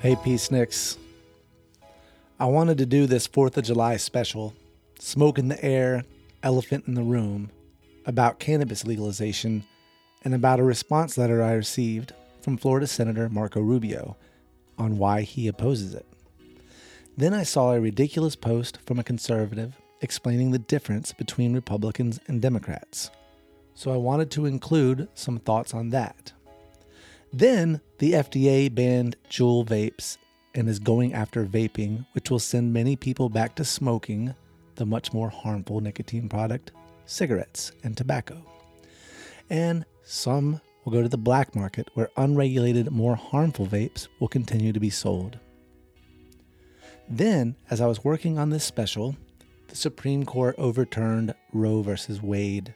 Hey, Peace Peaceniks. I wanted to do this 4th of July special, Smoke in the Air, Elephant in the Room, about cannabis legalization and about a response letter I received from Florida Senator Marco Rubio on why he opposes it. Then I saw a ridiculous post from a conservative explaining the difference between Republicans and Democrats. So I wanted to include some thoughts on that. Then the FDA banned Juul vapes and is going after vaping, which will send many people back to smoking the much more harmful nicotine product, cigarettes and tobacco. And some will go to the black market where unregulated, more harmful vapes will continue to be sold. Then, as I was working on this special, the Supreme Court overturned Roe versus Wade.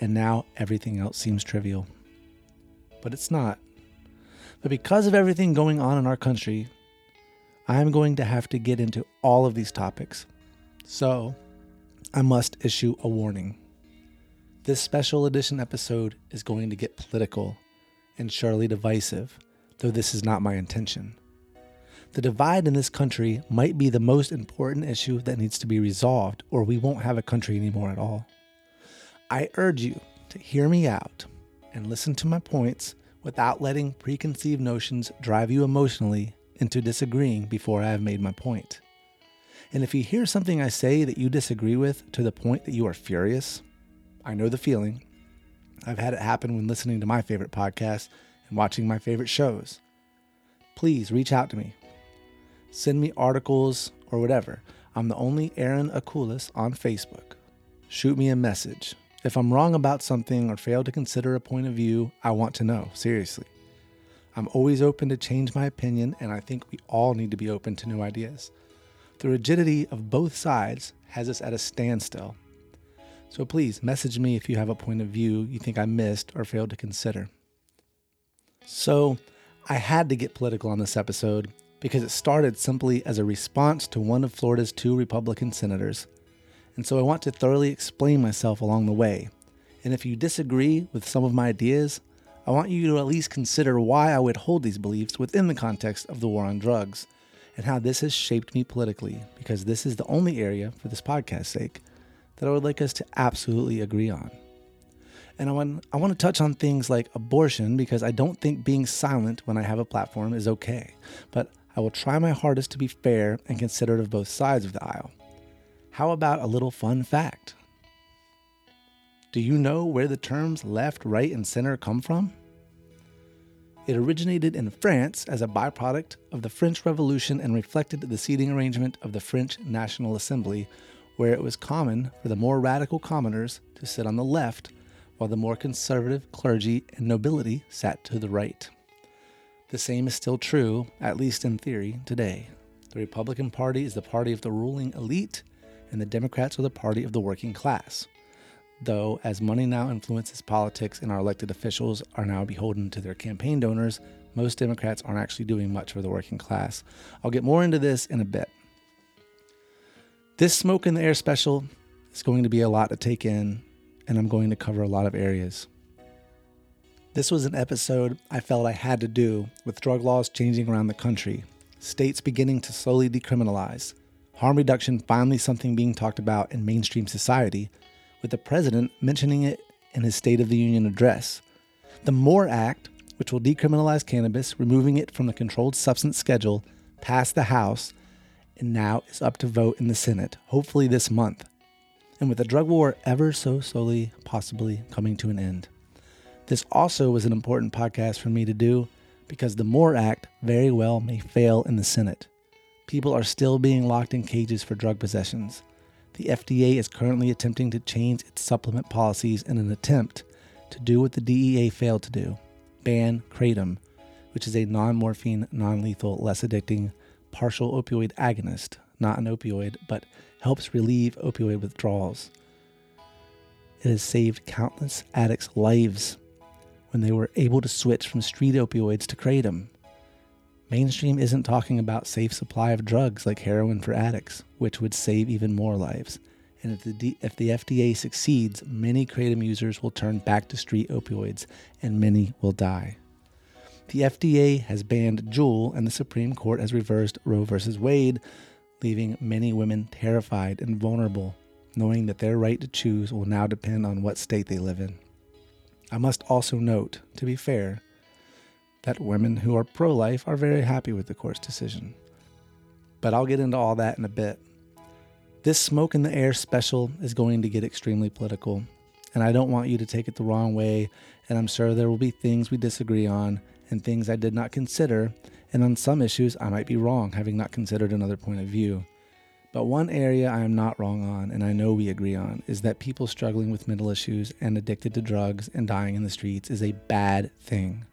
And now everything else seems trivial. But it's not. But because of everything going on in our country, I'm going to have to get into all of these topics. So, I must issue a warning. This special edition episode is going to get political and surely divisive, though this is not my intention. The divide in this country might be the most important issue that needs to be resolved, or we won't have a country anymore at all. I urge you to hear me out and listen to my points without letting preconceived notions drive you emotionally into disagreeing before I have made my point. And if you hear something I say that you disagree with to the point that you are furious, I know the feeling. I've had it happen when listening to my favorite podcast and watching my favorite shows. Please reach out to me. Send me articles or whatever. I'm the only Aaron Akulis on Facebook. Shoot me a message. If I'm wrong about something or fail to consider a point of view, I want to know, seriously. I'm always open to change my opinion, and I think we all need to be open to new ideas. The rigidity of both sides has us at a standstill. So please message me if you have a point of view you think I missed or failed to consider. So, I had to get political on this episode because it started simply as a response to one of Florida's two Republican senators and so I want to thoroughly explain myself along the way. And if you disagree with some of my ideas, I want you to at least consider why I would hold these beliefs within the context of the war on drugs and how this has shaped me politically, because this is the only area, for this podcast's sake, that I would like us to absolutely agree on. And I want, I want to touch on things like abortion because I don't think being silent when I have a platform is okay. But I will try my hardest to be fair and considerate of both sides of the aisle. How about a little fun fact? Do you know where the terms left, right, and center come from? It originated in France as a byproduct of the French Revolution and reflected the seating arrangement of the French National Assembly, where it was common for the more radical commoners to sit on the left, while the more conservative clergy and nobility sat to the right. The same is still true, at least in theory, today. The Republican Party is the party of the ruling elite and the Democrats are the party of the working class. Though, as money now influences politics and our elected officials are now beholden to their campaign donors, most Democrats aren't actually doing much for the working class. I'll get more into this in a bit. This Smoke in the Air special is going to be a lot to take in, and I'm going to cover a lot of areas. This was an episode I felt I had to do with drug laws changing around the country, states beginning to slowly decriminalize, harm reduction finally something being talked about in mainstream society, with the president mentioning it in his State of the Union address. The MORE Act, which will decriminalize cannabis, removing it from the controlled substance schedule, passed the House and now is up to vote in the Senate, hopefully this month. And with the drug war ever so slowly, possibly coming to an end. This also was an important podcast for me to do because the MORE Act very well may fail in the Senate people are still being locked in cages for drug possessions. The FDA is currently attempting to change its supplement policies in an attempt to do what the DEA failed to do ban Kratom, which is a non morphine, non lethal, less addicting, partial opioid agonist, not an opioid, but helps relieve opioid withdrawals. It has saved countless addicts' lives when they were able to switch from street opioids to Kratom. Mainstream isn't talking about safe supply of drugs like heroin for addicts, which would save even more lives. And if the, D- if the FDA succeeds, many kratom users will turn back to street opioids and many will die. The FDA has banned Juul, and the Supreme Court has reversed Roe v. Wade, leaving many women terrified and vulnerable, knowing that their right to choose will now depend on what state they live in. I must also note, to be fair, that women who are pro life are very happy with the court's decision. But I'll get into all that in a bit. This Smoke in the Air special is going to get extremely political, and I don't want you to take it the wrong way, and I'm sure there will be things we disagree on and things I did not consider, and on some issues I might be wrong, having not considered another point of view. But one area I am not wrong on, and I know we agree on, is that people struggling with mental issues and addicted to drugs and dying in the streets is a bad thing.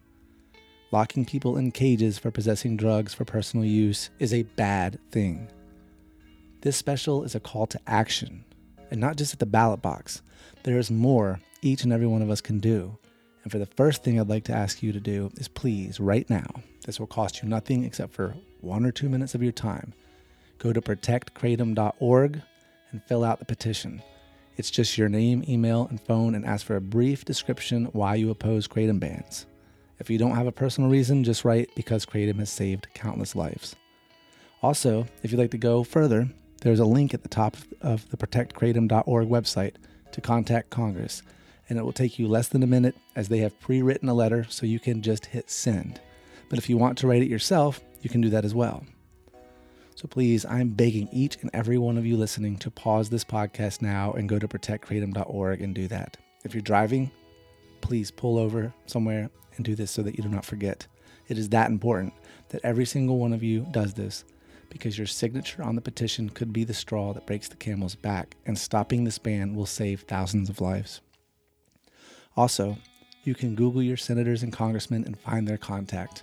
Locking people in cages for possessing drugs for personal use is a bad thing. This special is a call to action, and not just at the ballot box. There is more each and every one of us can do. And for the first thing I'd like to ask you to do is please, right now, this will cost you nothing except for one or two minutes of your time. Go to protectkratom.org and fill out the petition. It's just your name, email, and phone, and ask for a brief description why you oppose kratom bans. If you don't have a personal reason, just write because Kratom has saved countless lives. Also, if you'd like to go further, there's a link at the top of the protectkratom.org website to contact Congress, and it will take you less than a minute as they have pre written a letter so you can just hit send. But if you want to write it yourself, you can do that as well. So please, I'm begging each and every one of you listening to pause this podcast now and go to protectkratom.org and do that. If you're driving, please pull over somewhere and do this so that you do not forget. It is that important that every single one of you does this because your signature on the petition could be the straw that breaks the camel's back, and stopping this ban will save thousands of lives. Also, you can Google your senators and congressmen and find their contact.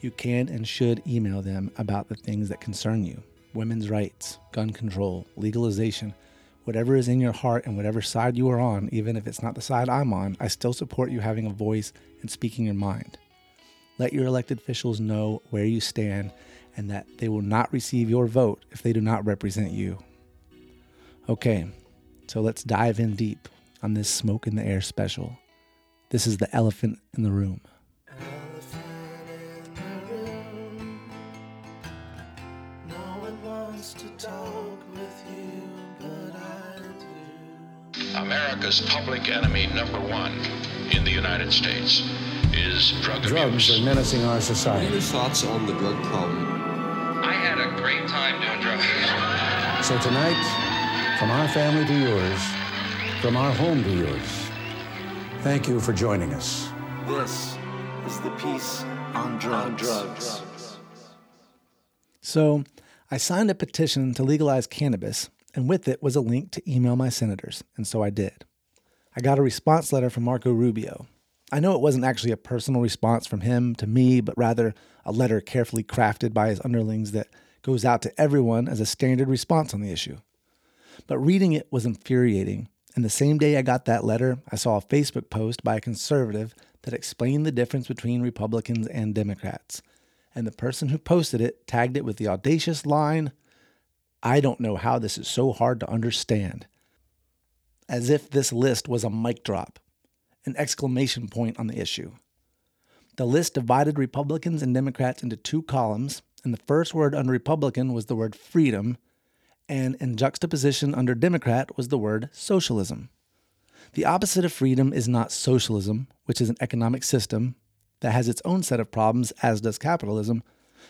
You can and should email them about the things that concern you women's rights, gun control, legalization, whatever is in your heart and whatever side you are on, even if it's not the side I'm on, I still support you having a voice and speaking your mind. Let your elected officials know where you stand and that they will not receive your vote if they do not represent you. Okay, so let's dive in deep on this Smoke in the Air special. This is the elephant in the room. America's public enemy number one in the United States is drug Drugs abuse. are menacing our society. What are your thoughts on the drug problem? I had a great time doing drugs. So tonight, from our family to yours, from our home to yours, thank you for joining us. This is the Peace on Drugs. So, I signed a petition to legalize cannabis, and with it was a link to email my senators, and so I did. I got a response letter from Marco Rubio. I know it wasn't actually a personal response from him to me, but rather a letter carefully crafted by his underlings that goes out to everyone as a standard response on the issue. But reading it was infuriating, and the same day I got that letter, I saw a Facebook post by a conservative that explained the difference between Republicans and Democrats. And the person who posted it tagged it with the audacious line, I don't know how this is so hard to understand. As if this list was a mic drop, an exclamation point on the issue. The list divided Republicans and Democrats into two columns, and the first word under Republican was the word freedom, and in juxtaposition under Democrat was the word socialism. The opposite of freedom is not socialism, which is an economic system that has its own set of problems, as does capitalism.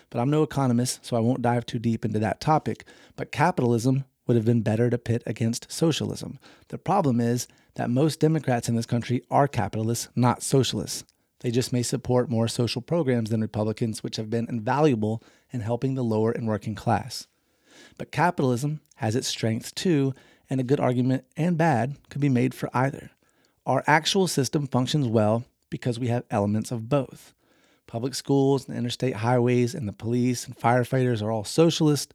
But I'm no economist, so I won't dive too deep into that topic. But capitalism would have been better to pit against socialism. The problem is that most Democrats in this country are capitalists, not socialists. They just may support more social programs than Republicans, which have been invaluable in helping the lower and working class. But capitalism has its strengths too, and a good argument and bad could be made for either. Our actual system functions well because we have elements of both. Public schools and interstate highways and the police and firefighters are all socialist,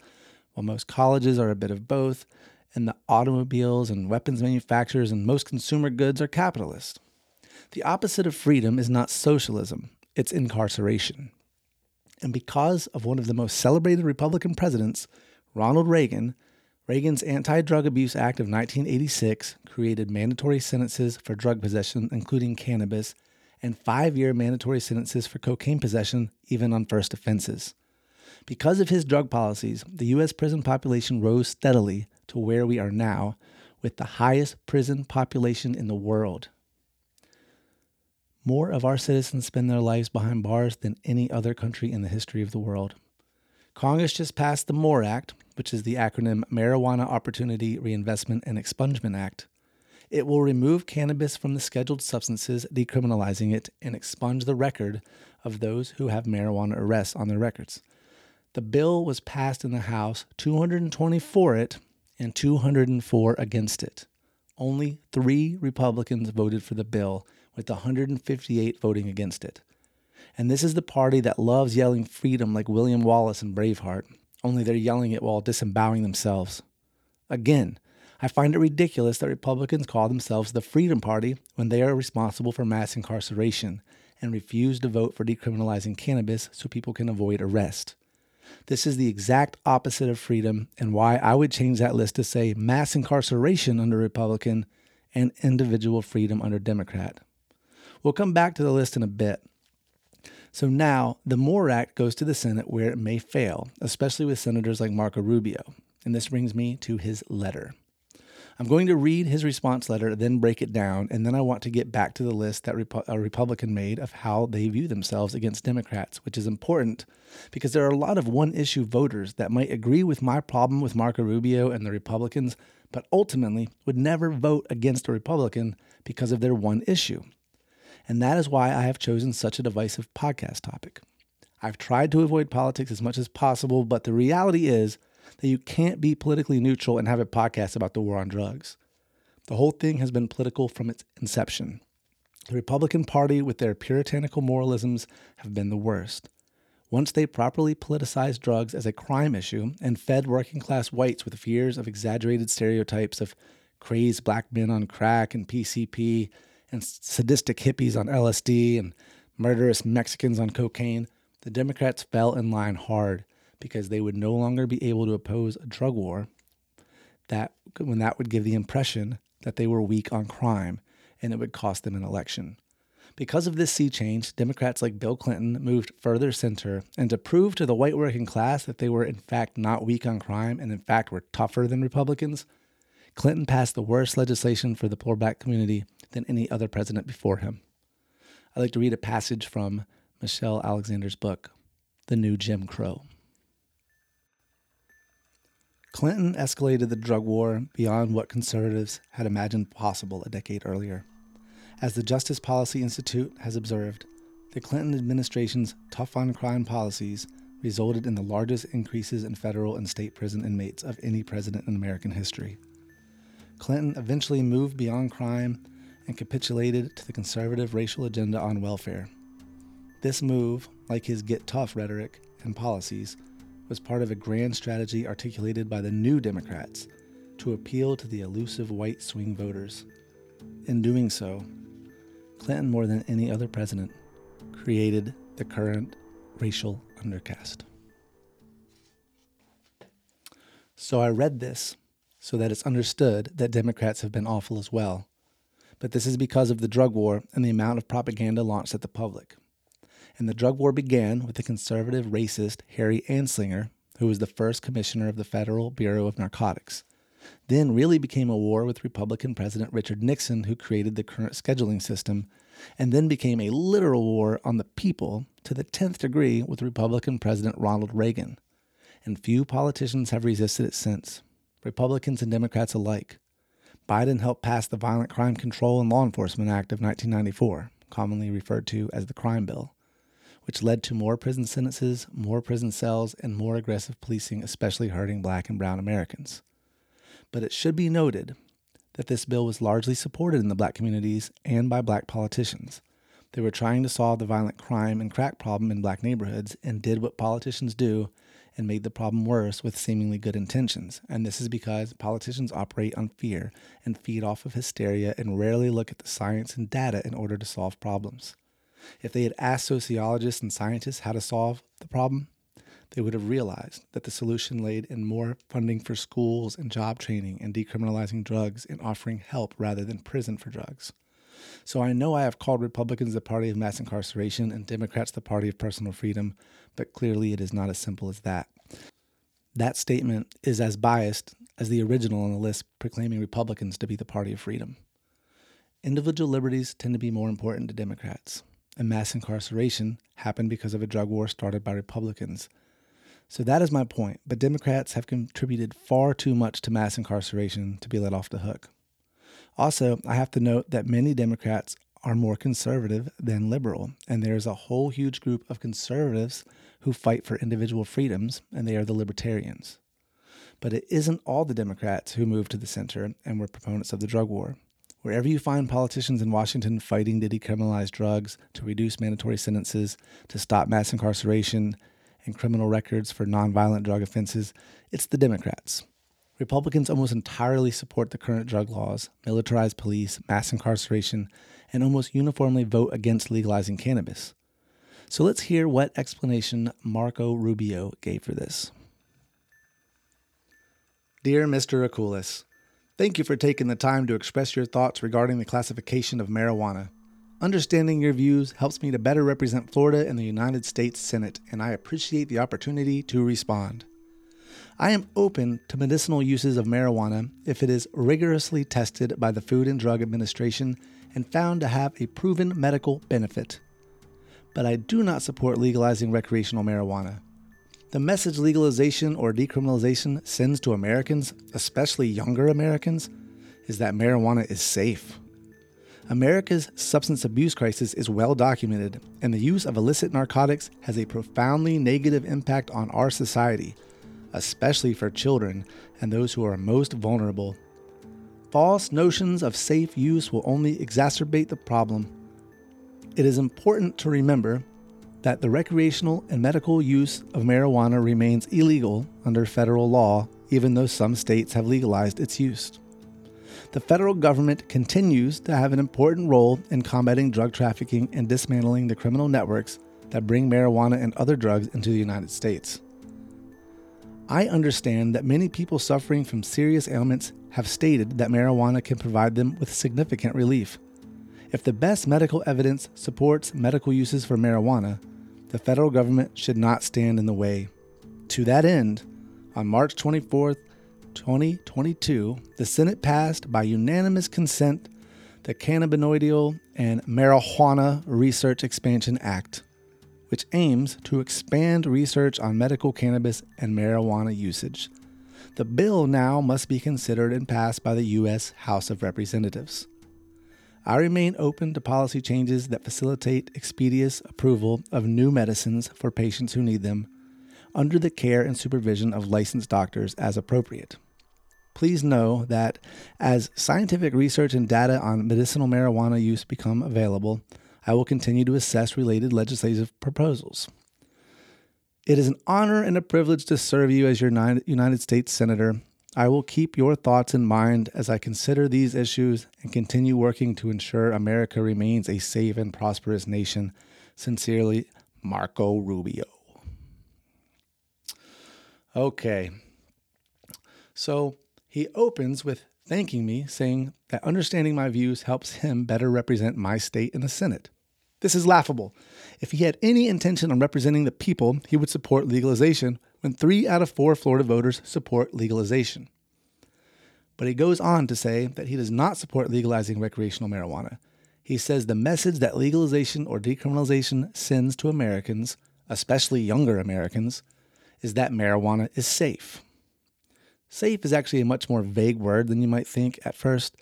while most colleges are a bit of both, and the automobiles and weapons manufacturers and most consumer goods are capitalist. The opposite of freedom is not socialism, it's incarceration. And because of one of the most celebrated Republican presidents, Ronald Reagan, Reagan's Anti Drug Abuse Act of 1986 created mandatory sentences for drug possession, including cannabis, and five year mandatory sentences for cocaine possession, even on first offenses. Because of his drug policies, the U.S. prison population rose steadily to where we are now, with the highest prison population in the world. More of our citizens spend their lives behind bars than any other country in the history of the world. Congress just passed the MORE Act, which is the acronym Marijuana Opportunity Reinvestment and Expungement Act. It will remove cannabis from the scheduled substances, decriminalizing it, and expunge the record of those who have marijuana arrests on their records. The bill was passed in the House, 220 for it and 204 against it. Only three Republicans voted for the bill, with 158 voting against it. And this is the party that loves yelling freedom like William Wallace and Braveheart, only they're yelling it while disemboweling themselves. Again, I find it ridiculous that Republicans call themselves the Freedom Party when they are responsible for mass incarceration and refuse to vote for decriminalizing cannabis so people can avoid arrest. This is the exact opposite of freedom, and why I would change that list to say mass incarceration under Republican and individual freedom under Democrat. We'll come back to the list in a bit. So now the MORE Act goes to the Senate where it may fail, especially with senators like Marco Rubio. And this brings me to his letter. I'm going to read his response letter, then break it down, and then I want to get back to the list that a Republican made of how they view themselves against Democrats, which is important because there are a lot of one issue voters that might agree with my problem with Marco Rubio and the Republicans, but ultimately would never vote against a Republican because of their one issue. And that is why I have chosen such a divisive podcast topic. I've tried to avoid politics as much as possible, but the reality is that you can't be politically neutral and have a podcast about the war on drugs. The whole thing has been political from its inception. The Republican Party, with their puritanical moralisms, have been the worst. Once they properly politicized drugs as a crime issue and fed working class whites with fears of exaggerated stereotypes of crazed black men on crack and PCP and sadistic hippies on LSD and murderous Mexicans on cocaine, the Democrats fell in line hard because they would no longer be able to oppose a drug war that when that would give the impression that they were weak on crime and it would cost them an election. Because of this sea change, Democrats like Bill Clinton moved further center, and to prove to the white working class that they were in fact not weak on crime and in fact were tougher than Republicans, Clinton passed the worst legislation for the poor black community than any other president before him. I'd like to read a passage from Michelle Alexander's book, The New Jim Crow. Clinton escalated the drug war beyond what conservatives had imagined possible a decade earlier. As the Justice Policy Institute has observed, the Clinton administration's tough on crime policies resulted in the largest increases in federal and state prison inmates of any president in American history. Clinton eventually moved beyond crime and capitulated to the conservative racial agenda on welfare. This move, like his get tough rhetoric and policies, was part of a grand strategy articulated by the New Democrats to appeal to the elusive white swing voters. In doing so, Clinton, more than any other president, created the current racial undercaste. So I read this so that it's understood that Democrats have been awful as well. But this is because of the drug war and the amount of propaganda launched at the public and the drug war began with the conservative racist Harry Anslinger, who was the first commissioner of the Federal Bureau of Narcotics. Then really became a war with Republican President Richard Nixon, who created the current scheduling system, and then became a literal war on the people to the 10th degree with Republican President Ronald Reagan. And few politicians have resisted it since, Republicans and Democrats alike. Biden helped pass the Violent Crime Control and Law Enforcement Act of 1994, commonly referred to as the Crime Bill which led to more prison sentences, more prison cells, and more aggressive policing, especially hurting black and brown Americans. But it should be noted that this bill was largely supported in the black communities and by black politicians. They were trying to solve the violent crime and crack problem in black neighborhoods and did what politicians do and made the problem worse with seemingly good intentions. And this is because politicians operate on fear and feed off of hysteria and rarely look at the science and data in order to solve problems. If they had asked sociologists and scientists how to solve the problem, they would have realized that the solution laid in more funding for schools and job training and decriminalizing drugs and offering help rather than prison for drugs. So I know I have called Republicans the party of mass incarceration and Democrats the party of personal freedom, but clearly it is not as simple as that. That statement is as biased as the original on the list proclaiming Republicans to be the party of freedom. Individual liberties tend to be more important to Democrats, and mass incarceration happened because of a drug war started by Republicans. So that is my point, but Democrats have contributed far too much to mass incarceration to be let off the hook. Also, I have to note that many Democrats are more conservative than liberal, and there is a whole huge group of conservatives who fight for individual freedoms, and they are the libertarians. But it isn't all the Democrats who moved to the center and were proponents of the drug war. Wherever you find politicians in Washington fighting to decriminalize drugs, to reduce mandatory sentences, to stop mass incarceration and criminal records for nonviolent drug offenses, it's the Democrats. Republicans almost entirely support the current drug laws, militarized police, mass incarceration, and almost uniformly vote against legalizing cannabis. So let's hear what explanation Marco Rubio gave for this. Dear Mr. Aculis, thank you for taking the time to express your thoughts regarding the classification of marijuana. Understanding your views helps me to better represent Florida in the United States Senate, and I appreciate the opportunity to respond. I am open to medicinal uses of marijuana if it is rigorously tested by the Food and Drug Administration and found to have a proven medical benefit. But I do not support legalizing recreational marijuana. The message legalization or decriminalization sends to Americans, especially younger Americans, is that marijuana is safe. America's substance abuse crisis is well documented, and the use of illicit narcotics has a profoundly negative impact on our society especially for children and those who are most vulnerable. False notions of safe use will only exacerbate the problem. It is important to remember that the recreational and medical use of marijuana remains illegal under federal law, even though some states have legalized its use. The federal government continues to have an important role in combating drug trafficking and dismantling the criminal networks that bring marijuana and other drugs into the United States. I understand that many people suffering from serious ailments have stated that marijuana can provide them with significant relief. If the best medical evidence supports medical uses for marijuana, the federal government should not stand in the way. To that end, on March 24, 2022, the Senate passed by unanimous consent the Cannabinoidal and Marijuana Research Expansion Act which aims to expand research on medical cannabis and marijuana usage. The bill now must be considered and passed by the U.S. House of Representatives. I remain open to policy changes that facilitate expeditious approval of new medicines for patients who need them, under the care and supervision of licensed doctors as appropriate. Please know that as scientific research and data on medicinal marijuana use become available, I will continue to assess related legislative proposals. It is an honor and a privilege to serve you as your United States Senator. I will keep your thoughts in mind as I consider these issues and continue working to ensure America remains a safe and prosperous nation. Sincerely, Marco Rubio. Okay. So he opens with thanking me, saying that understanding my views helps him better represent my state in the Senate. This is laughable. If he had any intention on representing the people, he would support legalization when three out of four Florida voters support legalization. But he goes on to say that he does not support legalizing recreational marijuana. He says the message that legalization or decriminalization sends to Americans, especially younger Americans, is that marijuana is safe. Safe is actually a much more vague word than you might think at first.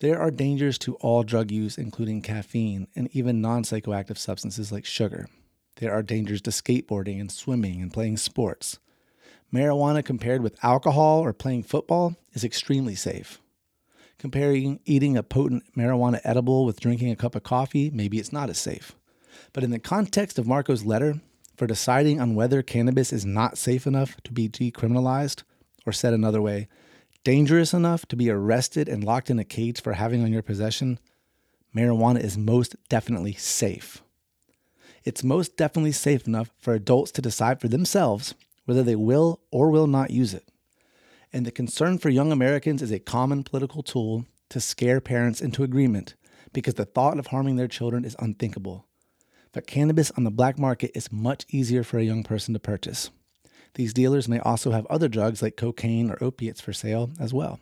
There are dangers to all drug use, including caffeine and even non psychoactive substances like sugar. There are dangers to skateboarding and swimming and playing sports. Marijuana compared with alcohol or playing football is extremely safe. Comparing eating a potent marijuana edible with drinking a cup of coffee, maybe it's not as safe. But in the context of Marco's letter, for deciding on whether cannabis is not safe enough to be decriminalized, or said another way, dangerous enough to be arrested and locked in a cage for having on your possession, marijuana is most definitely safe. It's most definitely safe enough for adults to decide for themselves whether they will or will not use it. And the concern for young Americans is a common political tool to scare parents into agreement because the thought of harming their children is unthinkable. But cannabis on the black market is much easier for a young person to purchase. These dealers may also have other drugs like cocaine or opiates for sale as well.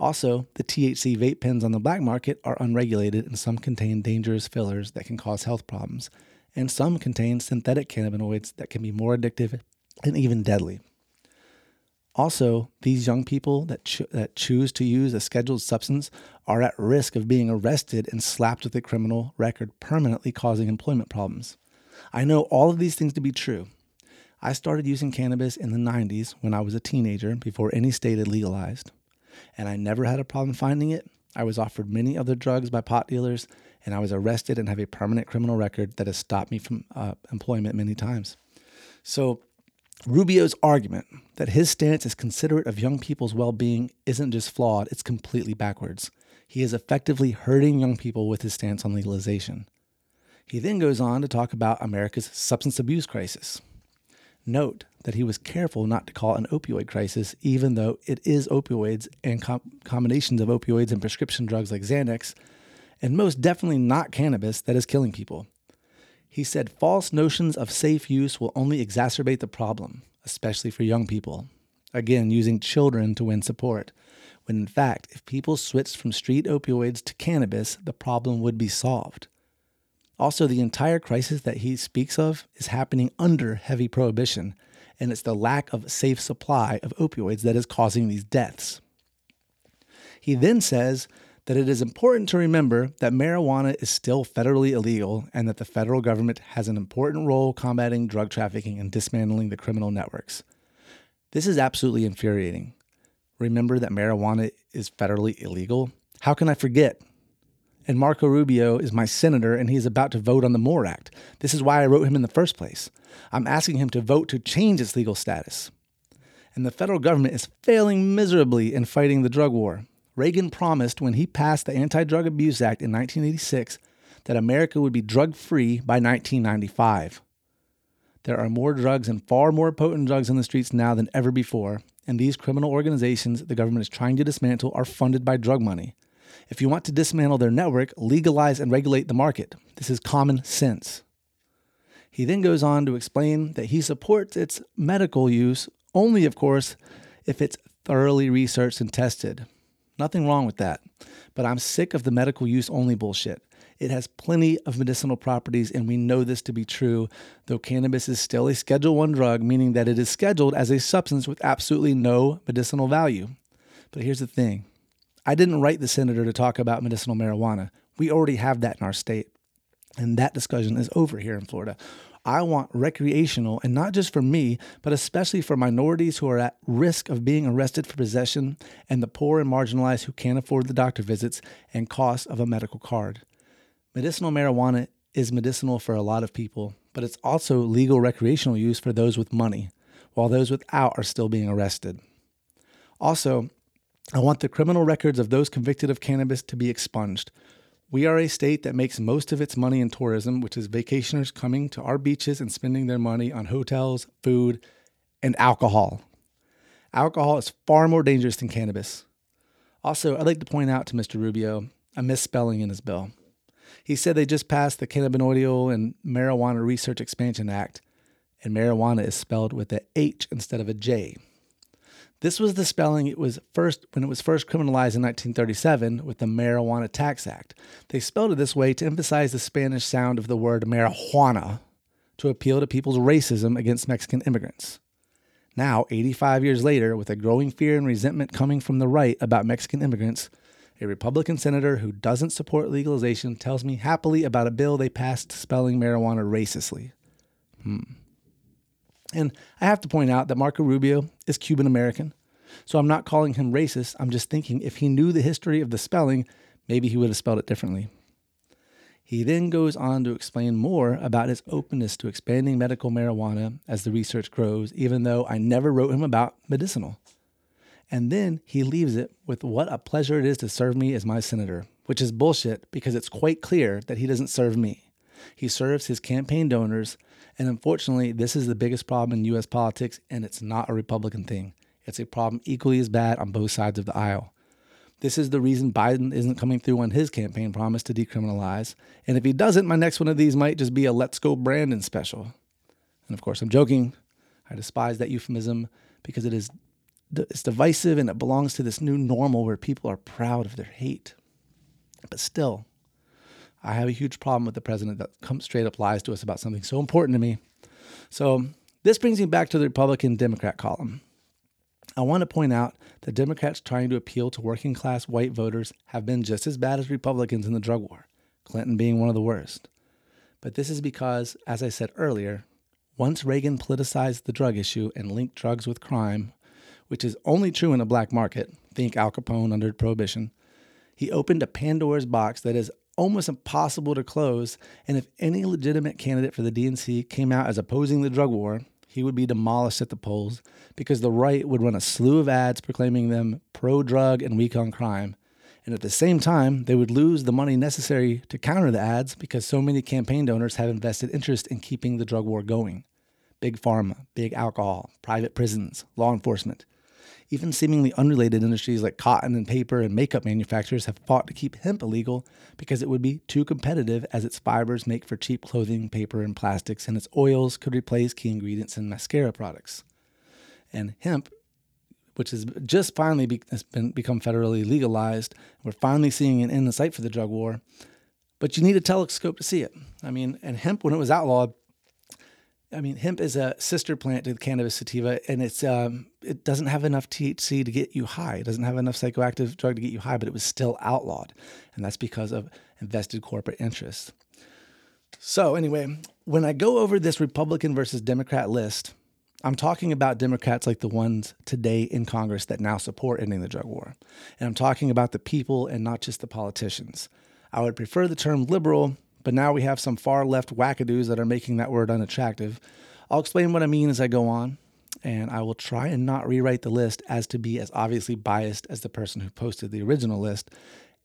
Also, the THC vape pens on the black market are unregulated and some contain dangerous fillers that can cause health problems, and some contain synthetic cannabinoids that can be more addictive and even deadly. Also, these young people that, cho- that choose to use a scheduled substance are at risk of being arrested and slapped with a criminal record, permanently causing employment problems. I know all of these things to be true. I started using cannabis in the 90s when I was a teenager before any state had legalized, and I never had a problem finding it. I was offered many other drugs by pot dealers, and I was arrested and have a permanent criminal record that has stopped me from uh, employment many times. So, Rubio's argument that his stance is considerate of young people's well being isn't just flawed, it's completely backwards. He is effectively hurting young people with his stance on legalization. He then goes on to talk about America's substance abuse crisis. Note that he was careful not to call an opioid crisis, even though it is opioids and com- combinations of opioids and prescription drugs like Xanax, and most definitely not cannabis that is killing people. He said false notions of safe use will only exacerbate the problem, especially for young people. Again, using children to win support. When in fact, if people switched from street opioids to cannabis, the problem would be solved. Also, the entire crisis that he speaks of is happening under heavy prohibition, and it's the lack of safe supply of opioids that is causing these deaths. He then says that it is important to remember that marijuana is still federally illegal and that the federal government has an important role combating drug trafficking and dismantling the criminal networks. This is absolutely infuriating. Remember that marijuana is federally illegal? How can I forget? And Marco Rubio is my senator and he is about to vote on the MORE Act. This is why I wrote him in the first place. I'm asking him to vote to change its legal status. And the federal government is failing miserably in fighting the drug war. Reagan promised when he passed the Anti Drug Abuse Act in 1986 that America would be drug free by 1995. There are more drugs and far more potent drugs in the streets now than ever before, and these criminal organizations the government is trying to dismantle are funded by drug money. If you want to dismantle their network, legalize and regulate the market. This is common sense. He then goes on to explain that he supports its medical use only, of course, if it's thoroughly researched and tested. Nothing wrong with that. But I'm sick of the medical use only bullshit. It has plenty of medicinal properties and we know this to be true, though cannabis is still a schedule 1 drug meaning that it is scheduled as a substance with absolutely no medicinal value. But here's the thing. I didn't write the senator to talk about medicinal marijuana. We already have that in our state. And that discussion is over here in Florida. I want recreational, and not just for me, but especially for minorities who are at risk of being arrested for possession and the poor and marginalized who can't afford the doctor visits and cost of a medical card. Medicinal marijuana is medicinal for a lot of people, but it's also legal recreational use for those with money, while those without are still being arrested. Also, I want the criminal records of those convicted of cannabis to be expunged. We are a state that makes most of its money in tourism, which is vacationers coming to our beaches and spending their money on hotels, food, and alcohol. Alcohol is far more dangerous than cannabis. Also, I'd like to point out to Mr. Rubio a misspelling in his bill. He said they just passed the Cannabinoidal and Marijuana Research Expansion Act, and marijuana is spelled with a H instead of a J. This was the spelling it was first when it was first criminalized in 1937 with the Marijuana Tax Act. They spelled it this way to emphasize the Spanish sound of the word marijuana to appeal to people's racism against Mexican immigrants. Now, 85 years later, with a growing fear and resentment coming from the right about Mexican immigrants, a Republican senator who doesn't support legalization tells me happily about a bill they passed spelling marijuana racistly. Hmm. And I have to point out that Marco Rubio is Cuban American. So I'm not calling him racist. I'm just thinking if he knew the history of the spelling, maybe he would have spelled it differently. He then goes on to explain more about his openness to expanding medical marijuana as the research grows, even though I never wrote him about medicinal. And then he leaves it with what a pleasure it is to serve me as my senator, which is bullshit because it's quite clear that he doesn't serve me. He serves his campaign donors, and unfortunately, this is the biggest problem in US politics, and it's not a Republican thing. It's a problem equally as bad on both sides of the aisle. This is the reason Biden isn't coming through on his campaign promise to decriminalize. And if he doesn't, my next one of these might just be a Let's Go Brandon special. And of course, I'm joking. I despise that euphemism because it is it's divisive and it belongs to this new normal where people are proud of their hate. But still, I have a huge problem with the president that comes straight up lies to us about something so important to me. So this brings me back to the Republican Democrat column. I want to point out that Democrats trying to appeal to working class white voters have been just as bad as Republicans in the drug war, Clinton being one of the worst. But this is because, as I said earlier, once Reagan politicized the drug issue and linked drugs with crime, which is only true in a black market, think Al Capone under Prohibition, he opened a Pandora's box that is almost impossible to close. And if any legitimate candidate for the DNC came out as opposing the drug war, he would be demolished at the polls because the right would run a slew of ads proclaiming them pro drug and weak on crime. And at the same time, they would lose the money necessary to counter the ads because so many campaign donors have invested interest in keeping the drug war going. Big pharma, big alcohol, private prisons, law enforcement. Even seemingly unrelated industries like cotton and paper and makeup manufacturers have fought to keep hemp illegal because it would be too competitive as its fibers make for cheap clothing, paper, and plastics, and its oils could replace key ingredients in mascara products. And hemp, which has just finally be, has been, become federally legalized, we're finally seeing an end in sight for the drug war. But you need a telescope to see it. I mean, and hemp, when it was outlawed, I mean, hemp is a sister plant to the cannabis sativa, and it's um, it doesn't have enough THC to get you high. It doesn't have enough psychoactive drug to get you high, but it was still outlawed, and that's because of invested corporate interests. So anyway, when I go over this Republican versus Democrat list, I'm talking about Democrats like the ones today in Congress that now support ending the drug war, and I'm talking about the people and not just the politicians. I would prefer the term liberal but now we have some far left wackadoos that are making that word unattractive. I'll explain what I mean as I go on, and I will try and not rewrite the list as to be as obviously biased as the person who posted the original list.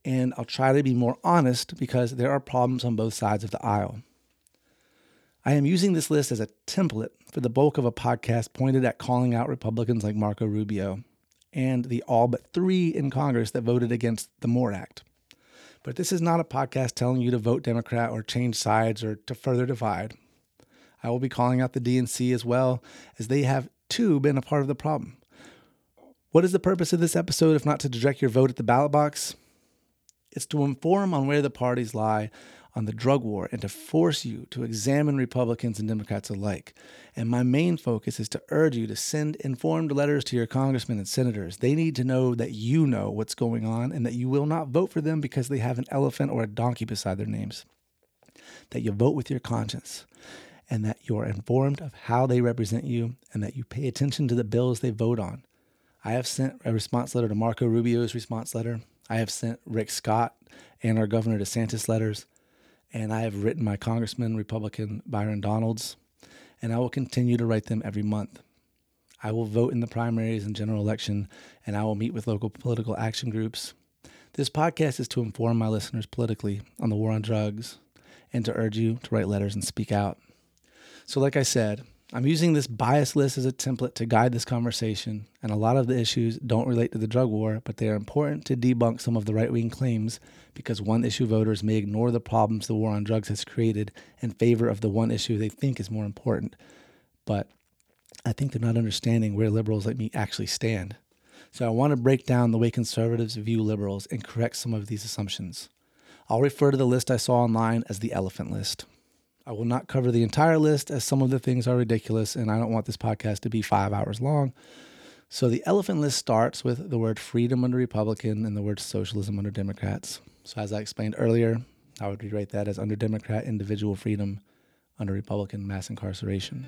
And I'll try to be more honest because there are problems on both sides of the aisle. I am using this list as a template for the bulk of a podcast pointed at calling out Republicans like Marco Rubio and the all but three in Congress that voted against the MORE Act. But this is not a podcast telling you to vote Democrat or change sides or to further divide. I will be calling out the DNC as well, as they have too been a part of the problem. What is the purpose of this episode if not to direct your vote at the ballot box? It's to inform on where the parties lie on the drug war and to force you to examine Republicans and Democrats alike. And my main focus is to urge you to send informed letters to your congressmen and senators. They need to know that you know what's going on and that you will not vote for them because they have an elephant or a donkey beside their names. That you vote with your conscience and that you're informed of how they represent you and that you pay attention to the bills they vote on. I have sent a response letter to Marco Rubio's response letter. I have sent Rick Scott and our Governor DeSantis letters and I have written my Congressman Republican Byron Donalds, and I will continue to write them every month. I will vote in the primaries and general election, and I will meet with local political action groups. This podcast is to inform my listeners politically on the war on drugs and to urge you to write letters and speak out. So, like I said, I'm using this bias list as a template to guide this conversation, and a lot of the issues don't relate to the drug war, but they are important to debunk some of the right wing claims because one issue voters may ignore the problems the war on drugs has created in favor of the one issue they think is more important. But I think they're not understanding where liberals like me actually stand. So I want to break down the way conservatives view liberals and correct some of these assumptions. I'll refer to the list I saw online as the elephant list. I will not cover the entire list as some of the things are ridiculous and I don't want this podcast to be five hours long. So the elephant list starts with the word freedom under Republican and the word socialism under Democrats. So as I explained earlier, I would rewrite that as under Democrat individual freedom, under Republican mass incarceration.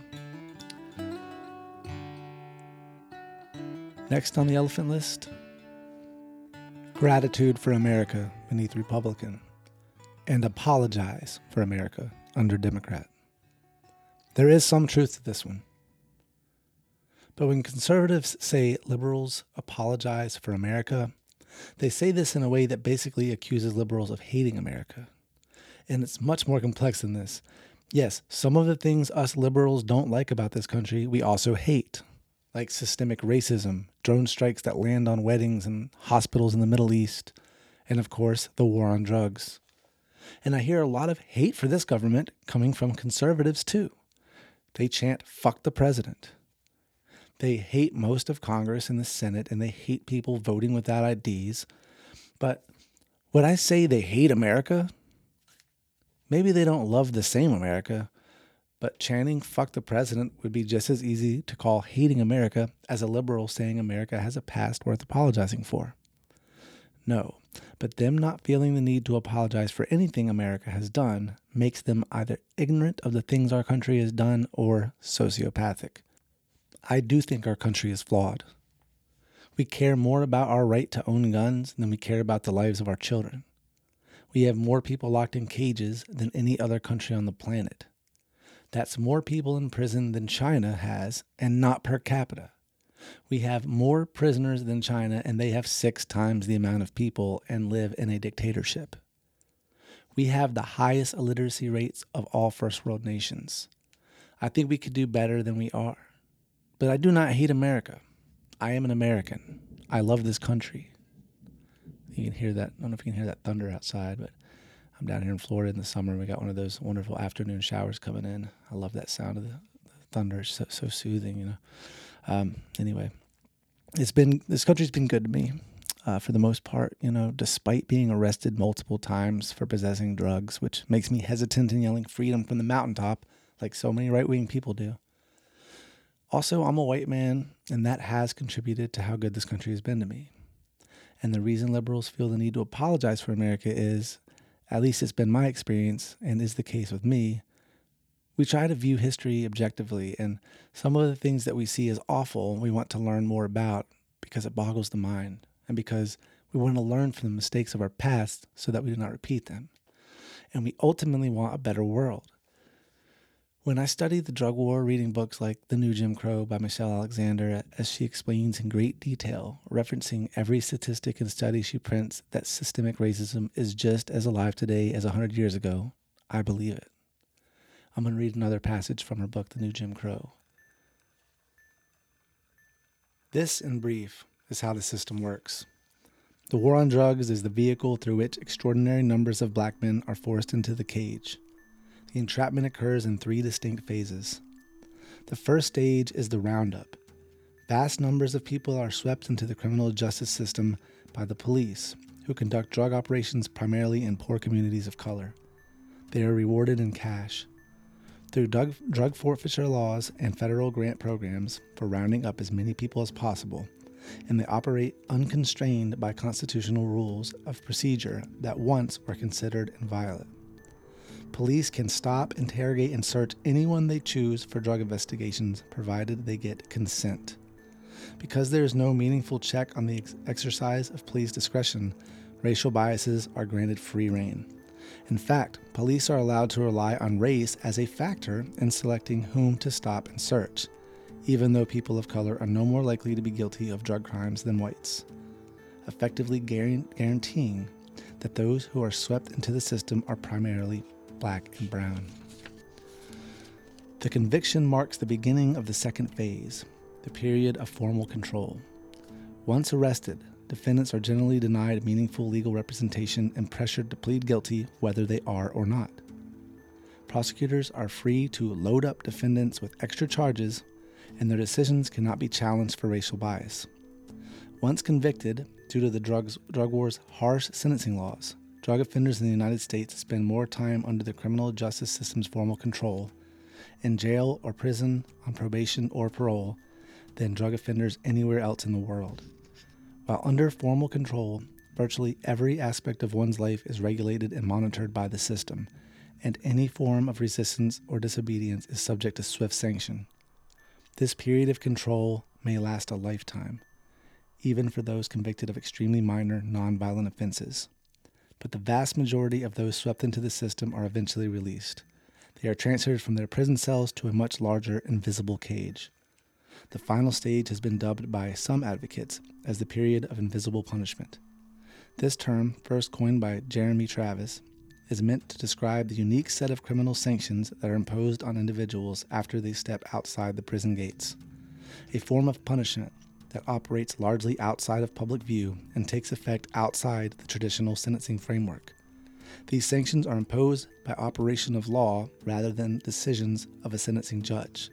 Next on the elephant list, gratitude for America beneath Republican, and apologize for America under Democrat. There is some truth to this one. But when conservatives say liberals apologize for America, they say this in a way that basically accuses liberals of hating America. And it's much more complex than this. Yes, some of the things us liberals don't like about this country, we also hate. like systemic racism, drone strikes that land on weddings and hospitals in the Middle East, and of course, the war on drugs. And I hear a lot of hate for this government coming from conservatives too. They chant, fuck the president. They hate most of Congress and the Senate, and they hate people voting without IDs. But would I say they hate America? Maybe they don't love the same America, but chanting fuck the president would be just as easy to call hating America as a liberal saying America has a past worth apologizing for. No, but them not feeling the need to apologize for anything America has done makes them either ignorant of the things our country has done or sociopathic. I do think our country is flawed. We care more about our right to own guns than we care about the lives of our children. We have more people locked in cages than any other country on the planet. That's more people in prison than China has, and not per capita. We have more prisoners than China, and they have six times the amount of people and live in a dictatorship. We have the highest illiteracy rates of all first world nations. I think we could do better than we are. But I do not hate America. I am an American. I love this country. You can hear that. I don't know if you can hear that thunder outside, but I'm down here in Florida in the summer. We got one of those wonderful afternoon showers coming in. I love that sound of the, thunder. It's so, so soothing, you know. Um, anyway, it's been this country's been good to me uh, for the most part. You know, despite being arrested multiple times for possessing drugs, which makes me hesitant in yelling freedom from the mountaintop, like so many right wing people do. Also, I'm a white man, and that has contributed to how good this country has been to me. And the reason liberals feel the need to apologize for America is, at least it's been my experience and is the case with me, we try to view history objectively, and some of the things that we see as awful, we want to learn more about because it boggles the mind and because we want to learn from the mistakes of our past so that we do not repeat them. And we ultimately want a better world. When I studied the drug war, reading books like The New Jim Crow by Michelle Alexander, as she explains in great detail, referencing every statistic and study she prints that systemic racism is just as alive today as 100 years ago, I believe it. I'm going to read another passage from her book, The New Jim Crow. This, in brief, is how the system works. The war on drugs is the vehicle through which extraordinary numbers of black men are forced into the cage. The entrapment occurs in three distinct phases. The first stage is the roundup. Vast numbers of people are swept into the criminal justice system by the police, who conduct drug operations primarily in poor communities of color. They are rewarded in cash. Through drug, drug forfeiture laws and federal grant programs for rounding up as many people as possible, and they operate unconstrained by constitutional rules of procedure that once were considered inviolate. Police can stop, interrogate, and search anyone they choose for drug investigations, provided they get consent. Because there is no meaningful check on the ex- exercise of police discretion, racial biases are granted free rein. In fact, police are allowed to rely on race as a factor in selecting whom to stop and search, even though people of color are no more likely to be guilty of drug crimes than whites, effectively guaranteeing that those who are swept into the system are primarily black and brown. The conviction marks the beginning of the second phase, the period of formal control. Once arrested, defendants are generally denied meaningful legal representation and pressured to plead guilty whether they are or not. Prosecutors are free to load up defendants with extra charges, and their decisions cannot be challenged for racial bias. Once convicted, due to the drugs, drug war's harsh sentencing laws, drug offenders in the United States spend more time under the criminal justice system's formal control, in jail or prison, on probation or parole, than drug offenders anywhere else in the world. While under formal control, virtually every aspect of one's life is regulated and monitored by the system, and any form of resistance or disobedience is subject to swift sanction. This period of control may last a lifetime, even for those convicted of extremely minor nonviolent offenses. But the vast majority of those swept into the system are eventually released. They are transferred from their prison cells to a much larger, invisible cage. The final stage has been dubbed by some advocates as the period of invisible punishment. This term, first coined by Jeremy Travis, is meant to describe the unique set of criminal sanctions that are imposed on individuals after they step outside the prison gates. a form of punishment that operates largely outside of public view and takes effect outside the traditional sentencing framework. These sanctions are imposed by operation of law rather than decisions of a sentencing judge.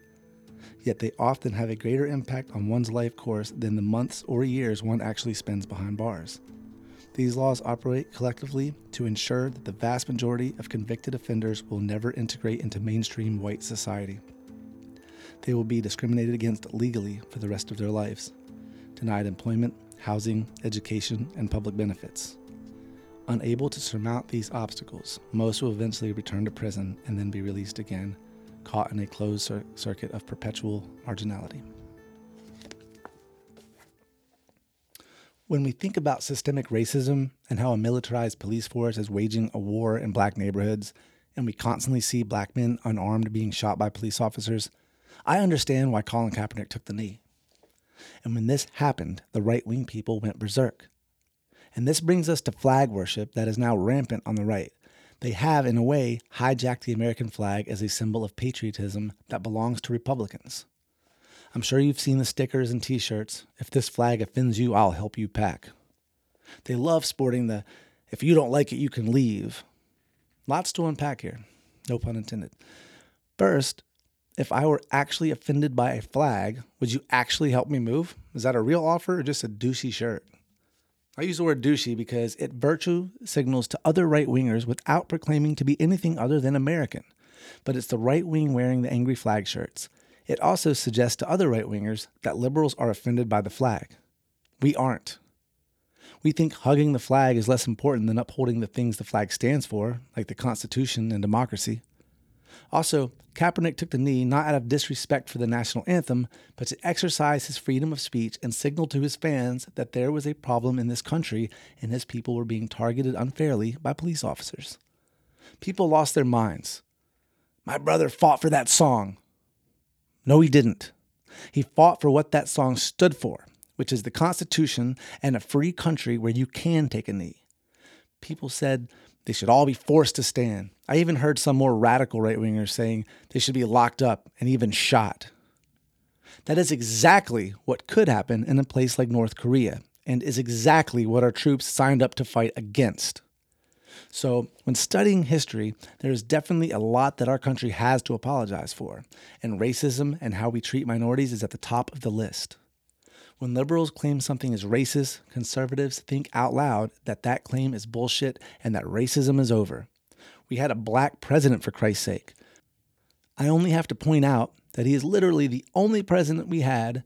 Yet they often have a greater impact on one's life course than the months or years one actually spends behind bars. These laws operate collectively to ensure that the vast majority of convicted offenders will never integrate into mainstream white society. They will be discriminated against legally for the rest of their lives, denied employment, housing, education, and public benefits. Unable to surmount these obstacles, most will eventually return to prison and then be released again, caught in a closed cir- circuit of perpetual marginality. When we think about systemic racism and how a militarized police force is waging a war in black neighborhoods, and we constantly see black men unarmed being shot by police officers, I understand why Colin Kaepernick took the knee. And when this happened, the right wing people went berserk. And this brings us to flag worship that is now rampant on the right. They have, in a way, hijacked the American flag as a symbol of patriotism that belongs to Republicans. I'm sure you've seen the stickers and t shirts. If this flag offends you, I'll help you pack. They love sporting the if you don't like it, you can leave. Lots to unpack here, no pun intended. First, if I were actually offended by a flag, would you actually help me move? Is that a real offer or just a douchey shirt? I use the word douchey because it virtue signals to other right wingers without proclaiming to be anything other than American. But it's the right wing wearing the angry flag shirts. It also suggests to other right wingers that liberals are offended by the flag. We aren't. We think hugging the flag is less important than upholding the things the flag stands for, like the Constitution and democracy. Also, Kaepernick took the knee not out of disrespect for the national anthem, but to exercise his freedom of speech and signal to his fans that there was a problem in this country and his people were being targeted unfairly by police officers. People lost their minds. My brother fought for that song. No, he didn't. He fought for what that song stood for, which is the Constitution and a free country where you can take a knee. People said they should all be forced to stand. I even heard some more radical right wingers saying they should be locked up and even shot. That is exactly what could happen in a place like North Korea and is exactly what our troops signed up to fight against. So, when studying history, there is definitely a lot that our country has to apologize for, and racism and how we treat minorities is at the top of the list. When liberals claim something is racist, conservatives think out loud that that claim is bullshit and that racism is over. We had a black president, for Christ's sake. I only have to point out that he is literally the only president we had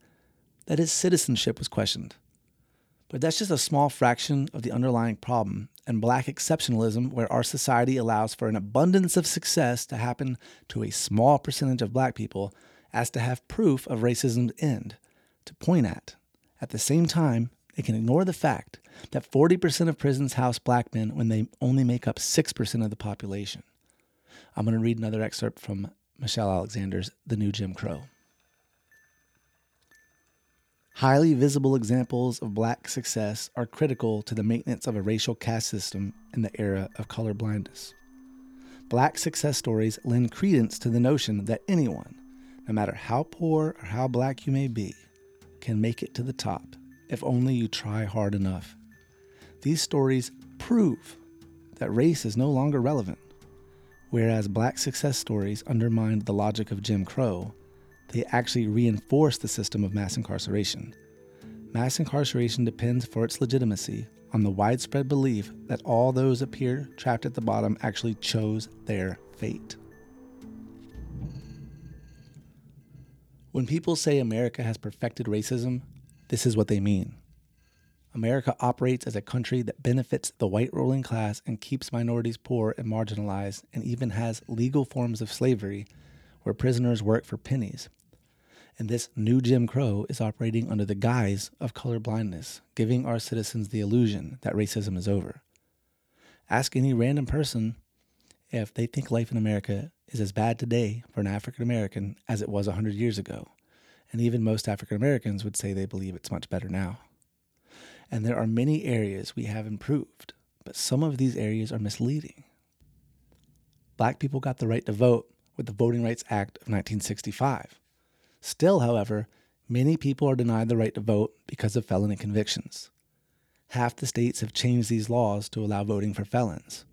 that his citizenship was questioned. But that's just a small fraction of the underlying problem and black exceptionalism, where our society allows for an abundance of success to happen to a small percentage of black people, as to have proof of racism's end to point at. At the same time, they can ignore the fact that 40% of prisons house black men when they only make up 6% of the population. I'm going to read another excerpt from Michelle Alexander's The New Jim Crow. Highly visible examples of black success are critical to the maintenance of a racial caste system in the era of color blindness. Black success stories lend credence to the notion that anyone, no matter how poor or how black you may be, can make it to the top if only you try hard enough. These stories prove that race is no longer relevant. Whereas black success stories undermined the logic of Jim Crow, they actually reinforce the system of mass incarceration. Mass incarceration depends for its legitimacy on the widespread belief that all those appear trapped at the bottom actually chose their fate. When people say America has perfected racism, this is what they mean. America operates as a country that benefits the white ruling class and keeps minorities poor and marginalized, and even has legal forms of slavery where prisoners work for pennies. And this new Jim Crow is operating under the guise of color blindness, giving our citizens the illusion that racism is over. Ask any random person if they think life in America is as bad today for an African American as it was 100 years ago. And even most African Americans would say they believe it's much better now. And there are many areas we have improved, but some of these areas are misleading. Black people got the right to vote with the Voting Rights Act of 1965. Still, however, Many people are denied the right to vote because of felony convictions. Half the states have changed these laws to allow voting for felons.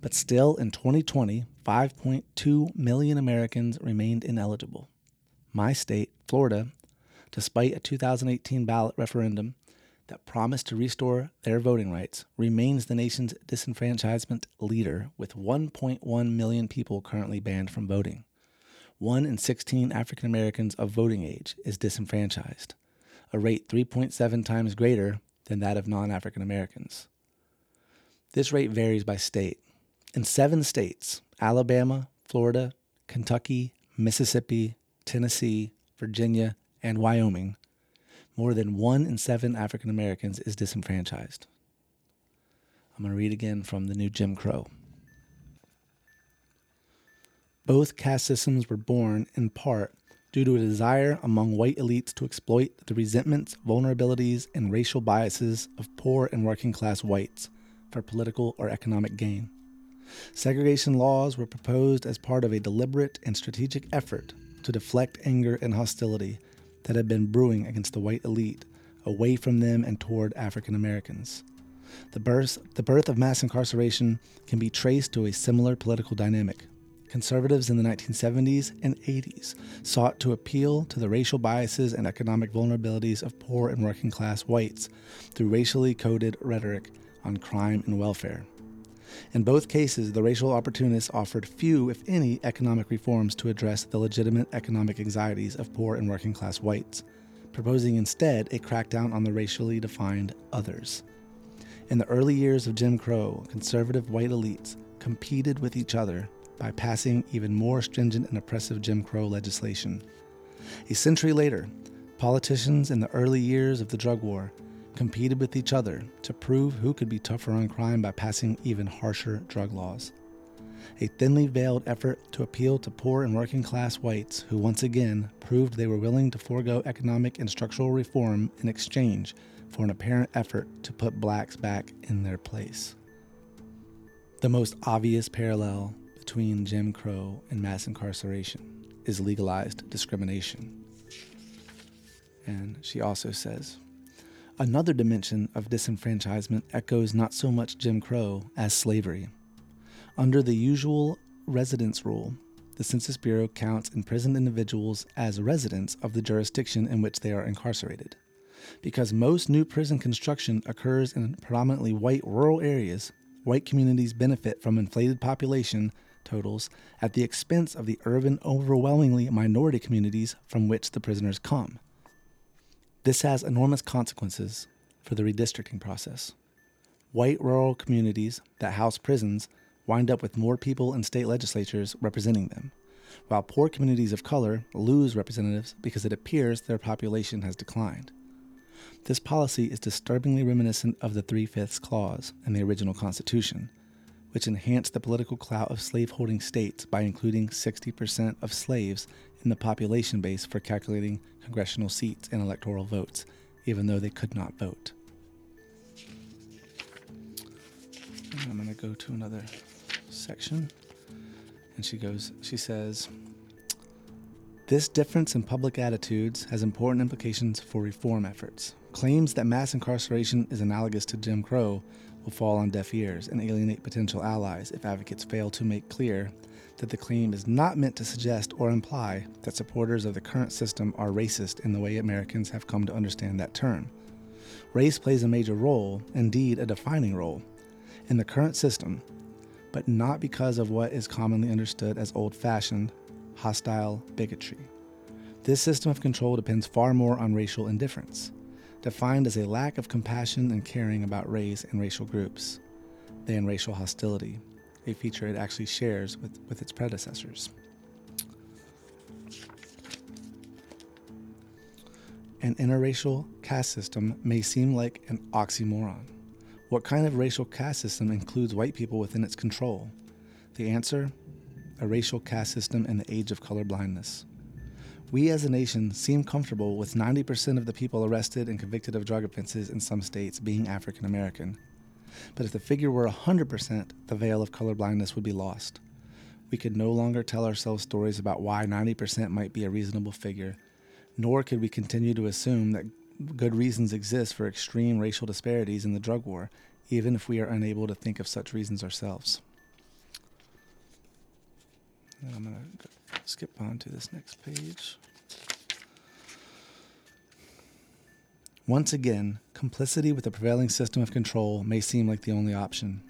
But still, in 2020, 5.2 million Americans remained ineligible. My state, Florida, despite a 2018 ballot referendum that promised to restore their voting rights, remains the nation's disenfranchisement leader with 1.1 million people currently banned from voting. One in 16 African Americans of voting age is disenfranchised, a rate 3.7 times greater than that of non African Americans. This rate varies by state. In seven states Alabama, Florida, Kentucky, Mississippi, Tennessee, Virginia, and Wyoming more than one in seven African Americans is disenfranchised. I'm going to read again from the new Jim Crow. Both caste systems were born, in part, due to a desire among white elites to exploit the resentments, vulnerabilities, and racial biases of poor and working class whites for political or economic gain. Segregation laws were proposed as part of a deliberate and strategic effort to deflect anger and hostility that had been brewing against the white elite away from them and toward African Americans. The birth, the birth of mass incarceration can be traced to a similar political dynamic. Conservatives in the 1970s and 80s sought to appeal to the racial biases and economic vulnerabilities of poor and working class whites through racially coded rhetoric on crime and welfare. In both cases, the racial opportunists offered few, if any, economic reforms to address the legitimate economic anxieties of poor and working class whites, proposing instead a crackdown on the racially defined others. In the early years of Jim Crow, conservative white elites competed with each other by passing even more stringent and oppressive Jim Crow legislation. A century later, politicians in the early years of the drug war competed with each other to prove who could be tougher on crime by passing even harsher drug laws. A thinly veiled effort to appeal to poor and working class whites who once again proved they were willing to forego economic and structural reform in exchange for an apparent effort to put blacks back in their place. The most obvious parallel between Jim Crow and mass incarceration is legalized discrimination. And she also says, Another dimension of disenfranchisement echoes not so much Jim Crow as slavery. Under the usual residence rule, the Census Bureau counts imprisoned individuals as residents of the jurisdiction in which they are incarcerated. Because most new prison construction occurs in predominantly white rural areas, white communities benefit from inflated population totals at the expense of the urban, overwhelmingly minority communities from which the prisoners come. This has enormous consequences for the redistricting process. White rural communities that house prisons wind up with more people in state legislatures representing them, while poor communities of color lose representatives because it appears their population has declined. This policy is disturbingly reminiscent of the Three Fifths Clause in the original Constitution, which enhanced the political clout of slaveholding states by including 60% of slaves in the population base for calculating congressional seats and electoral votes, even though they could not vote. And I'm going to go to another section. And she goes, she says, this difference in public attitudes has important implications for reform efforts. Claims that mass incarceration is analogous to Jim Crow will fall on deaf ears and alienate potential allies if advocates fail to make clear that the claim is not meant to suggest or imply that supporters of the current system are racist in the way Americans have come to understand that term. Race plays a major role, indeed a defining role, in the current system, but not because of what is commonly understood as old fashioned, hostile bigotry. This system of control depends far more on racial indifference, defined as a lack of compassion and caring about race and racial groups, than racial hostility, a feature it actually shares with, with its predecessors. An interracial caste system may seem like an oxymoron. What kind of racial caste system includes white people within its control? The answer a racial caste system in the age of colorblindness. We as a nation seem comfortable with 90% of the people arrested and convicted of drug offenses in some states being African American. But if the figure were 100%, the veil of colorblindness would be lost. We could no longer tell ourselves stories about why 90% might be a reasonable figure, Nor could we continue to assume that good reasons exist for extreme racial disparities in the drug war, even if we are unable to think of such reasons ourselves. I'm going to skip on to this next page. Once again, complicity with the prevailing system of control may seem like the only option.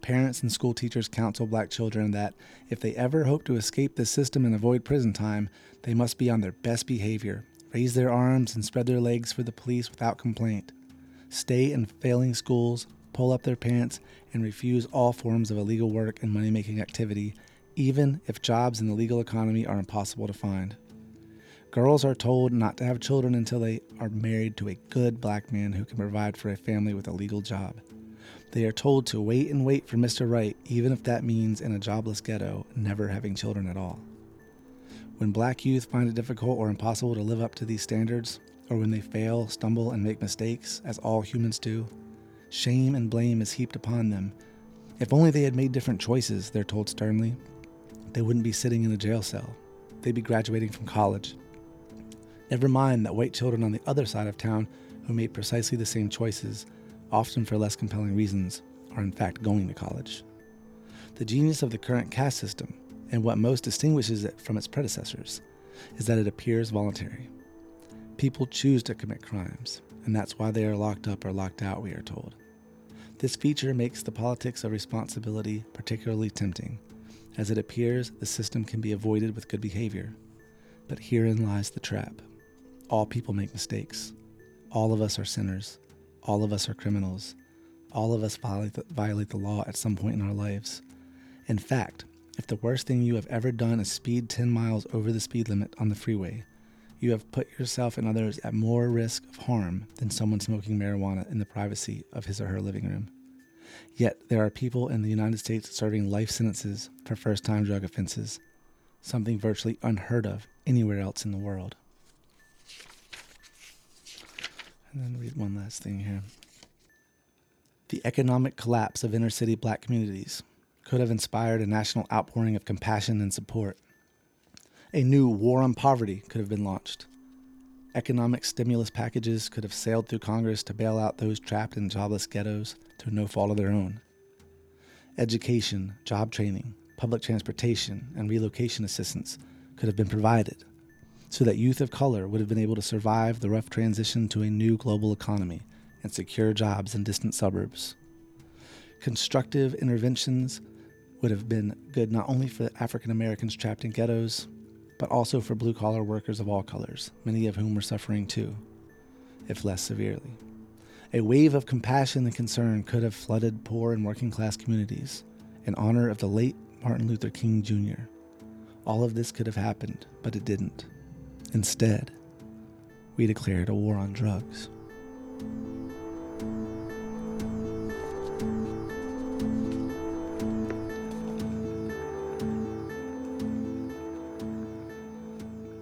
Parents and school teachers counsel black children that if they ever hope to escape this system and avoid prison time, they must be on their best behavior, raise their arms and spread their legs for the police without complaint, stay in failing schools, pull up their pants, and refuse all forms of illegal work and money making activity, even if jobs in the legal economy are impossible to find. Girls are told not to have children until they are married to a good black man who can provide for a family with a legal job. They are told to wait and wait for Mr. Right, even if that means in a jobless ghetto, never having children at all. When black youth find it difficult or impossible to live up to these standards, or when they fail, stumble, and make mistakes, as all humans do, shame and blame is heaped upon them. If only they had made different choices, they're told sternly, they wouldn't be sitting in a jail cell. They'd be graduating from college. Never mind that white children on the other side of town who made precisely the same choices, often for less compelling reasons, are in fact going to college. The genius of the current caste system, and what most distinguishes it from its predecessors, is that it appears voluntary. People choose to commit crimes, and that's why they are locked up or locked out, we are told. This feature makes the politics of responsibility particularly tempting, as it appears the system can be avoided with good behavior. But herein lies the trap. All people make mistakes. All of us are sinners. All of us are criminals. All of us violate the, violate the law at some point in our lives. In fact, if the worst thing you have ever done is speed 10 miles over the speed limit on the freeway, you have put yourself and others at more risk of harm than someone smoking marijuana in the privacy of his or her living room. Yet there are people in the United States serving life sentences for first time drug offenses, something virtually unheard of anywhere else in the world. And then read one last thing here. The economic collapse of inner city black communities could have inspired a national outpouring of compassion and support. A new war on poverty could have been launched. Economic stimulus packages could have sailed through Congress to bail out those trapped in jobless ghettos through no fault of their own. Education, job training, public transportation, and relocation assistance could have been provided so that youth of color would have been able to survive the rough transition to a new global economy and secure jobs in distant suburbs. Constructive interventions would have been good not only for African Americans trapped in ghettos, but also for blue collar workers of all colors, many of whom were suffering too, if less severely. A wave of compassion and concern could have flooded poor and working class communities in honor of the late Martin Luther King Jr. All of this could have happened, but it didn't. Instead, we declared a war on drugs.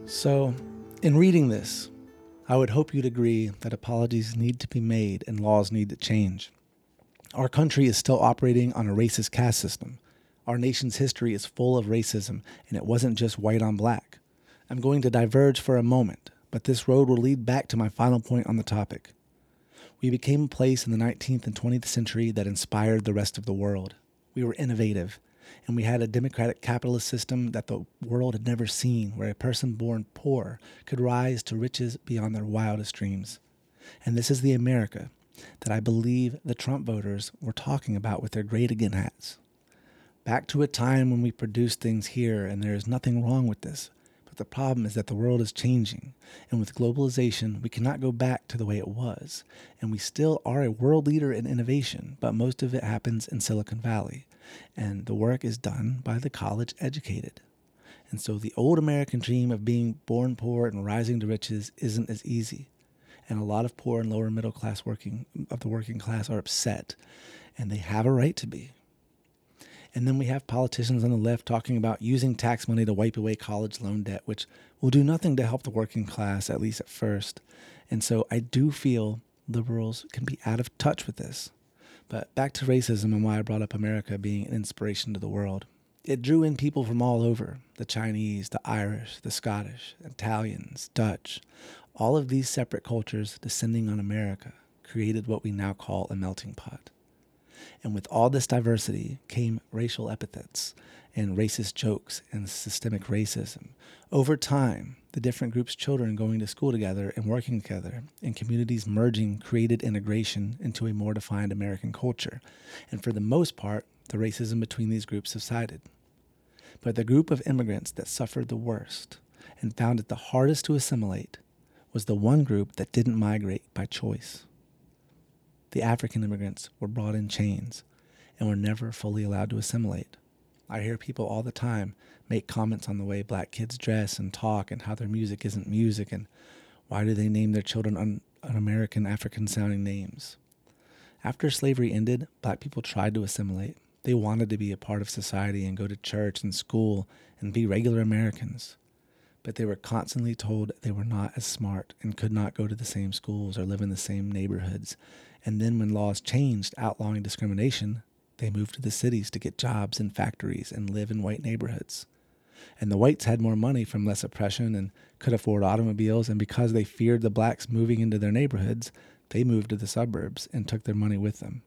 So, in reading this, I would hope you'd agree that apologies need to be made and laws need to change. Our country is still operating on a racist caste system. Our nation's history is full of racism, and it wasn't just white on black. I'm going to diverge for a moment, but this road will lead back to my final point on the topic. We became a place in the 19th and 20th century that inspired the rest of the world. We were innovative, and we had a democratic capitalist system that the world had never seen, where a person born poor could rise to riches beyond their wildest dreams. And this is the America that I believe the Trump voters were talking about with their great again hats. Back to a time when we produced things here, and there is nothing wrong with this. But the problem is that the world is changing, and with globalization, we cannot go back to the way it was. And we still are a world leader in innovation, but most of it happens in Silicon Valley, and the work is done by the college educated. And so the old American dream of being born poor and rising to riches isn't as easy. And a lot of poor and lower middle class working of the working class are upset, and they have a right to be. And then we have politicians on the left talking about using tax money to wipe away college loan debt, which will do nothing to help the working class, at least at first. And so I do feel liberals can be out of touch with this. But back to racism and why I brought up America being an inspiration to the world. It drew in people from all over the Chinese, the Irish, the Scottish, Italians, Dutch. All of these separate cultures descending on America created what we now call a melting pot. And with all this diversity came racial epithets and racist jokes and systemic racism. Over time, the different groups' children going to school together and working together and communities merging created integration into a more defined American culture. And for the most part, the racism between these groups subsided. But the group of immigrants that suffered the worst and found it the hardest to assimilate was the one group that didn't migrate by choice. The African immigrants were brought in chains and were never fully allowed to assimilate. I hear people all the time make comments on the way black kids dress and talk and how their music isn't music and why do they name their children un- un-American African sounding names. After slavery ended, black people tried to assimilate. They wanted to be a part of society and go to church and school and be regular Americans. But they were constantly told they were not as smart and could not go to the same schools or live in the same neighborhoods. And then when laws changed outlawing discrimination, they moved to the cities to get jobs in factories and live in white neighborhoods. And the whites had more money from less oppression and could afford automobiles, and because they feared the blacks moving into their neighborhoods, they moved to the suburbs and took their money with them.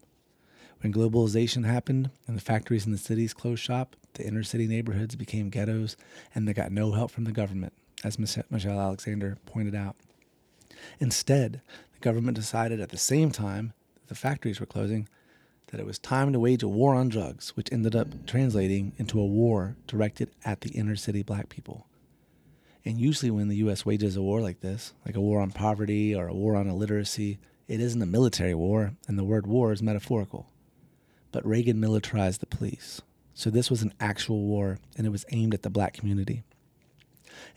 When globalization happened and the factories in the cities closed shop, the inner city neighborhoods became ghettos and they got no help from the government, as Michelle Alexander pointed out. Instead, the government decided at the same time that the factories were closing that it was time to wage a war on drugs, which ended up translating into a war directed at the inner city black people. And usually, when the U.S. wages a war like this, like a war on poverty or a war on illiteracy, it isn't a military war, and the word war is metaphorical. But Reagan militarized the police. So this was an actual war, and it was aimed at the black community.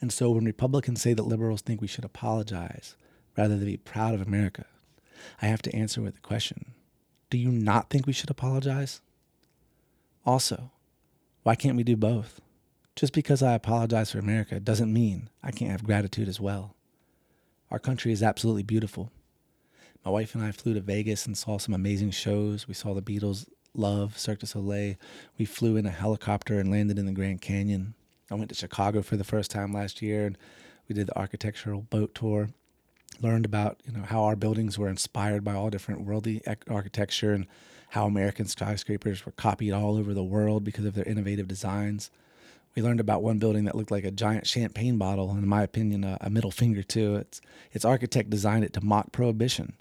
And so when Republicans say that liberals think we should apologize rather than be proud of America, I have to answer with a question do you not think we should apologize? Also, why can't we do both? Just because I apologize for America doesn't mean I can't have gratitude as well. Our country is absolutely beautiful. My wife and I flew to Vegas and saw some amazing shows. We saw the Beatles love Cirque du Soleil. We flew in a helicopter and landed in the Grand Canyon. I went to Chicago for the first time last year and we did the architectural boat tour learned about you know how our buildings were inspired by all different worldly architecture and how American skyscrapers were copied all over the world because of their innovative designs. We learned about one building that looked like a giant champagne bottle, and in my opinion, a, a middle finger too. Its its architect designed it to mock prohibition.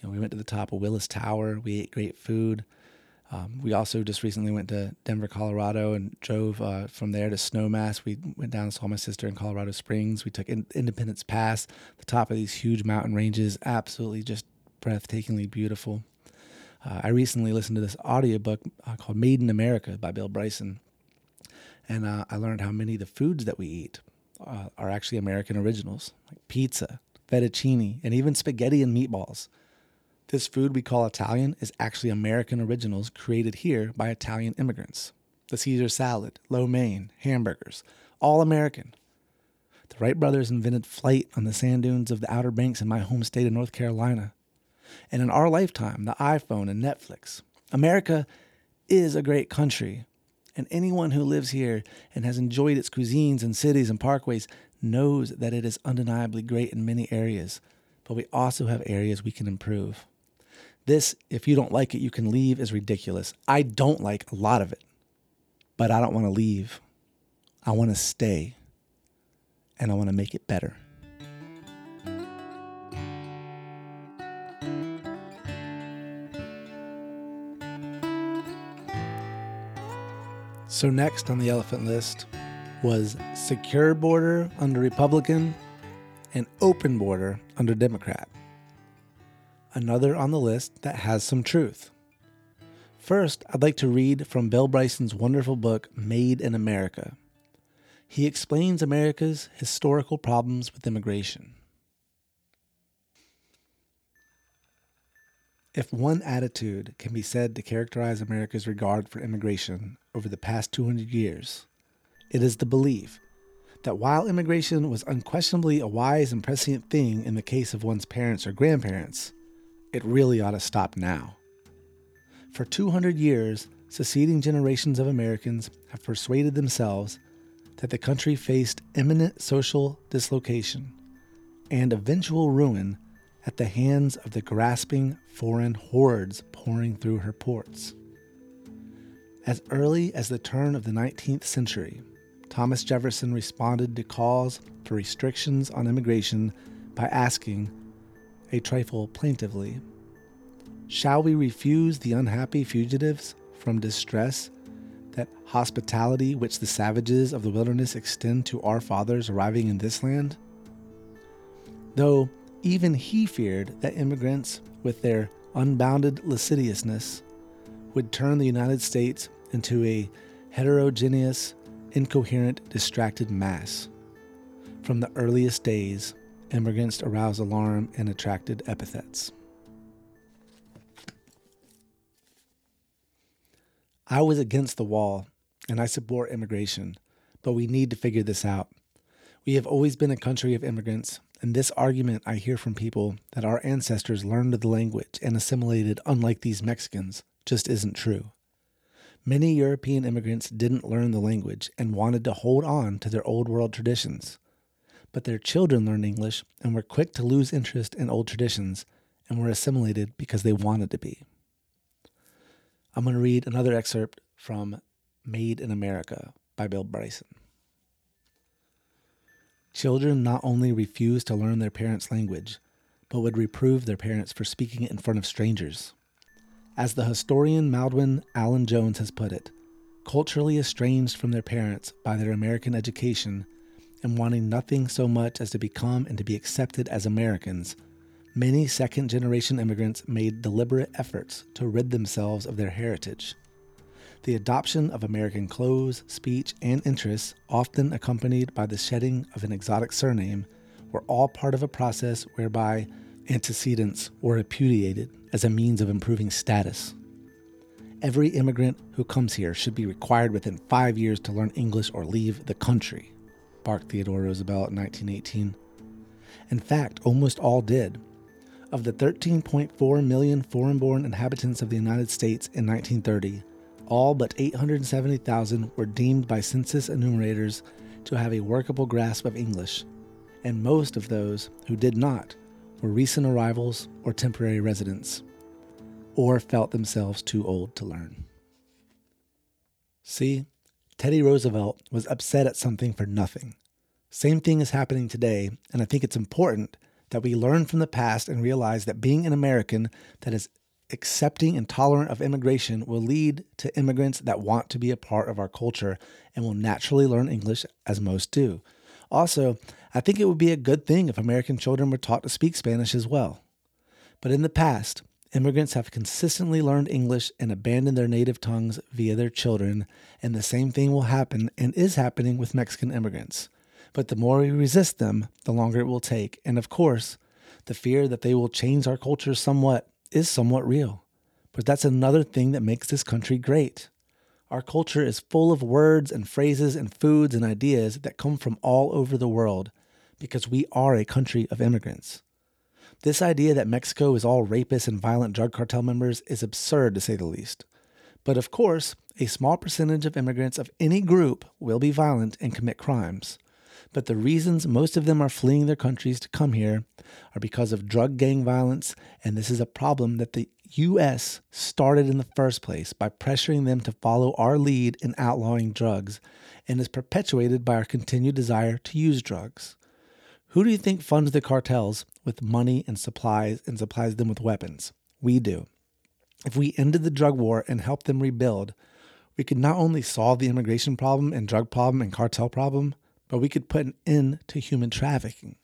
You know, we went to the top of Willis Tower. We ate great food. Um, we also just recently went to Denver, Colorado, and drove uh, from there to Snowmass. We went down and saw my sister in Colorado Springs. We took in- Independence Pass, the top of these huge mountain ranges, absolutely just breathtakingly beautiful. Uh, I recently listened to this audiobook uh, called Made in America by Bill Bryson, and uh, I learned how many of the foods that we eat uh, are actually American originals, like pizza, fettuccine, and even spaghetti and meatballs. This food we call Italian is actually American originals created here by Italian immigrants. The Caesar salad, lo mein, hamburgers, all American. The Wright brothers invented flight on the sand dunes of the Outer Banks in my home state of North Carolina. And in our lifetime, the iPhone and Netflix. America is a great country, and anyone who lives here and has enjoyed its cuisines and cities and parkways knows that it is undeniably great in many areas, but we also have areas we can improve. This, if you don't like it, you can leave, is ridiculous. I don't like a lot of it, but I don't want to leave. I want to stay, and I want to make it better. So, next on the elephant list was secure border under Republican and open border under Democrat another on the list that has some truth. First, I'd like to read from Bill Bryson's wonderful book, Made in America. He explains America's historical problems with immigration. If one attitude can be said to characterize America's regard for immigration over the past 200 years, it is the belief that while immigration was unquestionably a wise and prescient thing in the case of one's parents or grandparents, it really ought to stop now. For 200 years, succeeding generations of Americans have persuaded themselves that the country faced imminent social dislocation and eventual ruin at the hands of the grasping foreign hordes pouring through her ports. As early as the turn of the 19th century, Thomas Jefferson responded to calls for restrictions on immigration by asking, a trifle plaintively, Shall we refuse the unhappy fugitives from distress that hospitality which the savages of the wilderness extend to our fathers arriving in this land? Though even he feared that immigrants, with their unbounded lasciviousness, would turn the United States into a heterogeneous, incoherent, distracted mass. From the earliest days, immigrants aroused alarm and attracted epithets. I was against the wall and I support immigration, but we need to figure this out. We have always been a country of immigrants, and this argument I hear from people that our ancestors learned the language and assimilated unlike these Mexicans just isn't true. Many European immigrants didn't learn the language and wanted to hold on to their old world traditions. But their children learned English and were quick to lose interest in old traditions and were assimilated because they wanted to be. I'm going to read another excerpt from Made in America by Bill Bryson. Children not only refused to learn their parents' language, but would reprove their parents for speaking it in front of strangers. As the historian Maldwyn Allen Jones has put it, culturally estranged from their parents by their American education and wanting nothing so much as to become and to be accepted as Americans, many second generation immigrants made deliberate efforts to rid themselves of their heritage. The adoption of American clothes, speech, and interests, often accompanied by the shedding of an exotic surname, were all part of a process whereby antecedents were repudiated as a means of improving status. Every immigrant who comes here should be required within five years to learn English or leave the country, barked Theodore Roosevelt in 1918. In fact, almost all did. Of the 13.4 million foreign born inhabitants of the United States in 1930, all but 870,000 were deemed by census enumerators to have a workable grasp of English, and most of those who did not were recent arrivals or temporary residents, or felt themselves too old to learn. See, Teddy Roosevelt was upset at something for nothing. Same thing is happening today, and I think it's important that we learn from the past and realize that being an American that is accepting and tolerant of immigration will lead to immigrants that want to be a part of our culture and will naturally learn English as most do. Also, I think it would be a good thing if American children were taught to speak Spanish as well. But in the past, immigrants have consistently learned English and abandoned their native tongues via their children, and the same thing will happen and is happening with Mexican immigrants. But the more we resist them, the longer it will take. And of course, the fear that they will change our culture somewhat is somewhat real. But that's another thing that makes this country great. Our culture is full of words and phrases and foods and ideas that come from all over the world because we are a country of immigrants. This idea that Mexico is all rapists and violent drug cartel members is absurd to say the least. But of course, a small percentage of immigrants of any group will be violent and commit crimes. But the reasons most of them are fleeing their countries to come here are because of drug gang violence, and this is a problem that the U.S. started in the first place by pressuring them to follow our lead in outlawing drugs and is perpetuated by our continued desire to use drugs. Who do you think funds the cartels with money and supplies and supplies them with weapons? We do. If we ended the drug war and helped them rebuild, we could not only solve the immigration problem and drug problem and cartel problem, but we could put an end to human trafficking.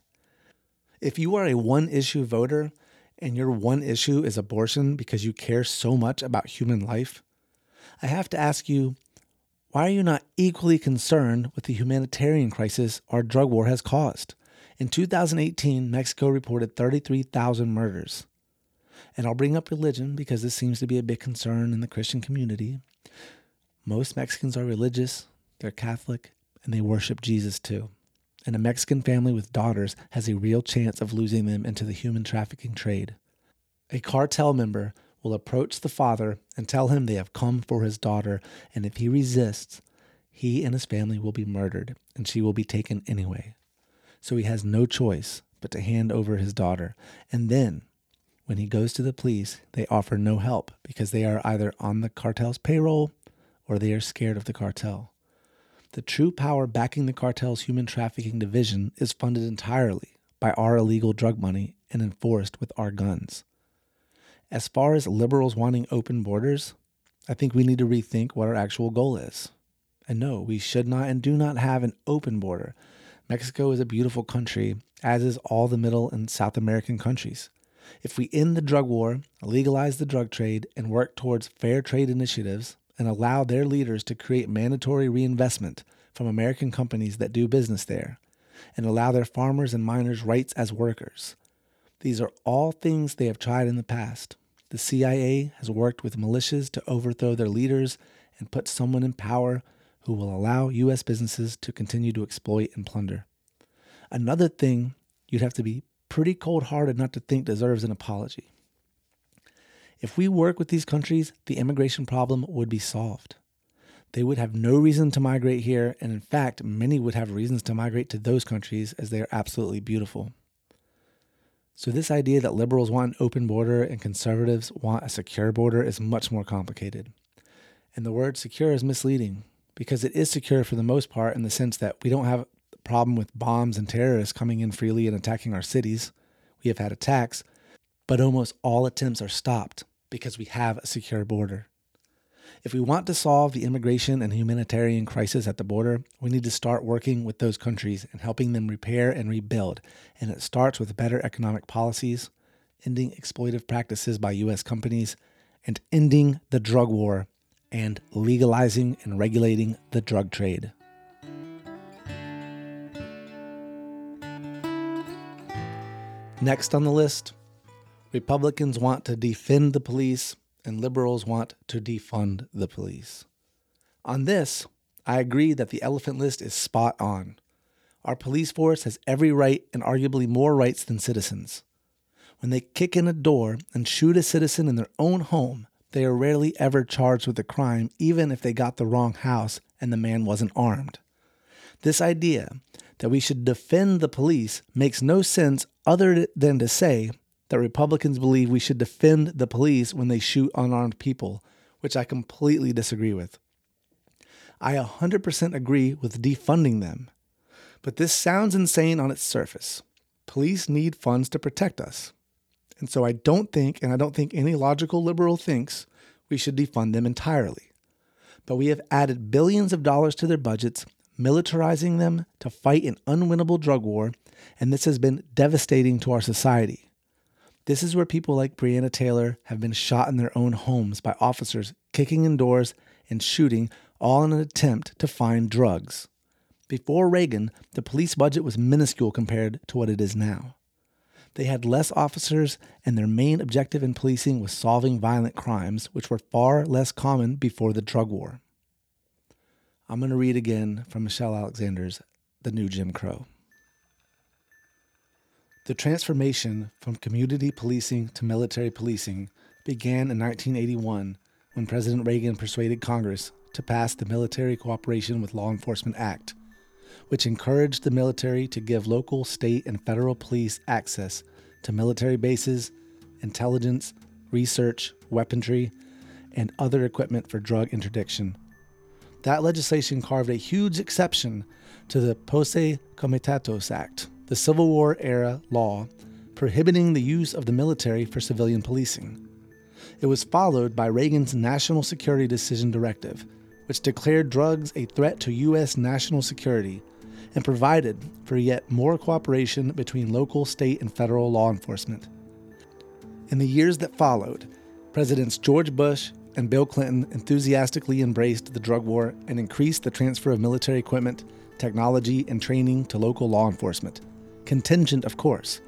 If you are a one issue voter and your one issue is abortion because you care so much about human life, I have to ask you why are you not equally concerned with the humanitarian crisis our drug war has caused? In 2018, Mexico reported 33,000 murders. And I'll bring up religion because this seems to be a big concern in the Christian community. Most Mexicans are religious, they're Catholic, and they worship Jesus too. And a Mexican family with daughters has a real chance of losing them into the human trafficking trade. A cartel member will approach the father and tell him they have come for his daughter, and if he resists, he and his family will be murdered, and she will be taken anyway. So he has no choice but to hand over his daughter. And then, when he goes to the police, they offer no help because they are either on the cartel's payroll or they are scared of the cartel. The true power backing the cartel's human trafficking division is funded entirely by our illegal drug money and enforced with our guns. As far as liberals wanting open borders, I think we need to rethink what our actual goal is. And no, we should not and do not have an open border. Mexico is a beautiful country, as is all the Middle and South American countries. If we end the drug war, legalize the drug trade, and work towards fair trade initiatives, and allow their leaders to create mandatory reinvestment from American companies that do business there, and allow their farmers and miners rights as workers. These are all things they have tried in the past. The CIA has worked with militias to overthrow their leaders and put someone in power who will allow U.S. businesses to continue to exploit and plunder. Another thing you'd have to be pretty cold hearted not to think deserves an apology. If we work with these countries, the immigration problem would be solved. They would have no reason to migrate here, and in fact, many would have reasons to migrate to those countries as they are absolutely beautiful. So, this idea that liberals want an open border and conservatives want a secure border is much more complicated. And the word secure is misleading because it is secure for the most part in the sense that we don't have a problem with bombs and terrorists coming in freely and attacking our cities. We have had attacks, but almost all attempts are stopped because we have a secure border. If we want to solve the immigration and humanitarian crisis at the border, we need to start working with those countries and helping them repair and rebuild. And it starts with better economic policies, ending exploitive practices by U.S. companies, and ending the drug war and legalizing and regulating the drug trade. Next on the list, Republicans want to defend the police and liberals want to defund the police. On this, I agree that the elephant list is spot on. Our police force has every right and arguably more rights than citizens. When they kick in a door and shoot a citizen in their own home, they are rarely ever charged with a crime, even if they got the wrong house and the man wasn't armed. This idea that we should defend the police makes no sense other than to say that Republicans believe we should defend the police when they shoot unarmed people, which I completely disagree with. I 100% agree with defunding them, but this sounds insane on its surface. Police need funds to protect us. And so I don't think, and I don't think any logical liberal thinks, we should defund them entirely. But we have added billions of dollars to their budgets, militarizing them to fight an unwinnable drug war, and this has been devastating to our society. This is where people like Breonna Taylor have been shot in their own homes by officers kicking in doors and shooting, all in an attempt to find drugs. Before Reagan, the police budget was minuscule compared to what it is now. They had less officers, and their main objective in policing was solving violent crimes, which were far less common before the drug war. I'm going to read again from Michelle Alexander's The New Jim Crow. The transformation from community policing to military policing began in 1981 when President Reagan persuaded Congress to pass the Military Cooperation with Law Enforcement Act, which encouraged the military to give local, state, and federal police access to military bases, intelligence, research, weaponry, and other equipment for drug interdiction. That legislation carved a huge exception to the Posse Comitatus Act, the Civil War era law prohibiting the use of the military for civilian policing. It was followed by Reagan's National Security Decision Directive, which declared drugs a threat to U.S. national security and provided for yet more cooperation between local, state, and federal law enforcement. In the years that followed, Presidents George Bush and Bill Clinton enthusiastically embraced the drug war and increased the transfer of military equipment, technology, and training to local law enforcement contingent, of course,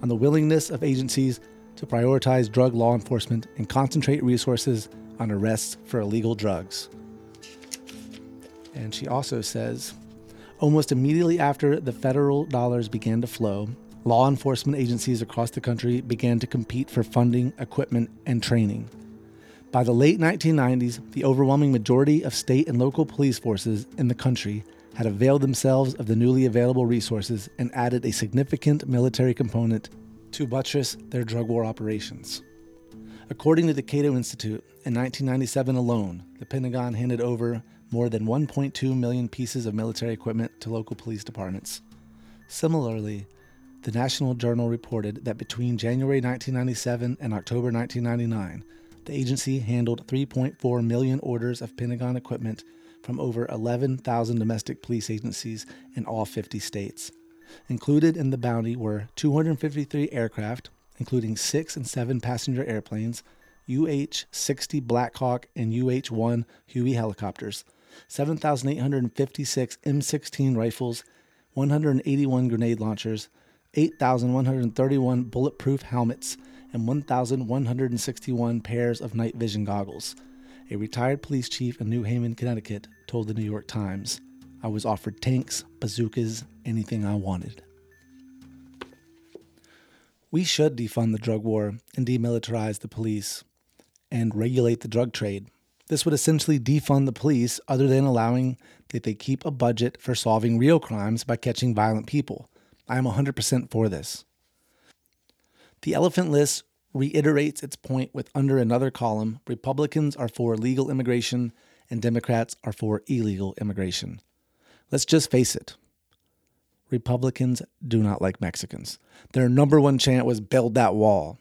on the willingness of agencies to prioritize drug law enforcement and concentrate resources on arrests for illegal drugs. And she also says almost immediately after the federal dollars began to flow, law enforcement agencies across the country began to compete for funding, equipment, and training. By the late 1990s, the overwhelming majority of state and local police forces in the country had availed themselves of the newly available resources and added a significant military component to buttress their drug war operations. According to the Cato Institute, in 1997 alone, the Pentagon handed over more than 1.2 million pieces of military equipment to local police departments. Similarly, the National Journal reported that between January 1997 and October 1999, the agency handled 3.4 million orders of Pentagon equipment from over 11,000 domestic police agencies in all 50 states. Included in the bounty were 253 aircraft, including six and seven passenger airplanes, UH 60 Blackhawk and UH 1 Huey helicopters, 7,856 M16 rifles, 181 grenade launchers, 8,131 bulletproof helmets, and 1,161 pairs of night vision goggles. A retired police chief in New Haven, Connecticut, told the New York Times, I was offered tanks, bazookas, anything I wanted. We should defund the drug war and demilitarize the police and regulate the drug trade. This would essentially defund the police, other than allowing that they keep a budget for solving real crimes by catching violent people. I am 100% for this. The elephant list reiterates its point with under another column Republicans are for legal immigration and Democrats are for illegal immigration. Let's just face it Republicans do not like Mexicans. Their number one chant was build that wall.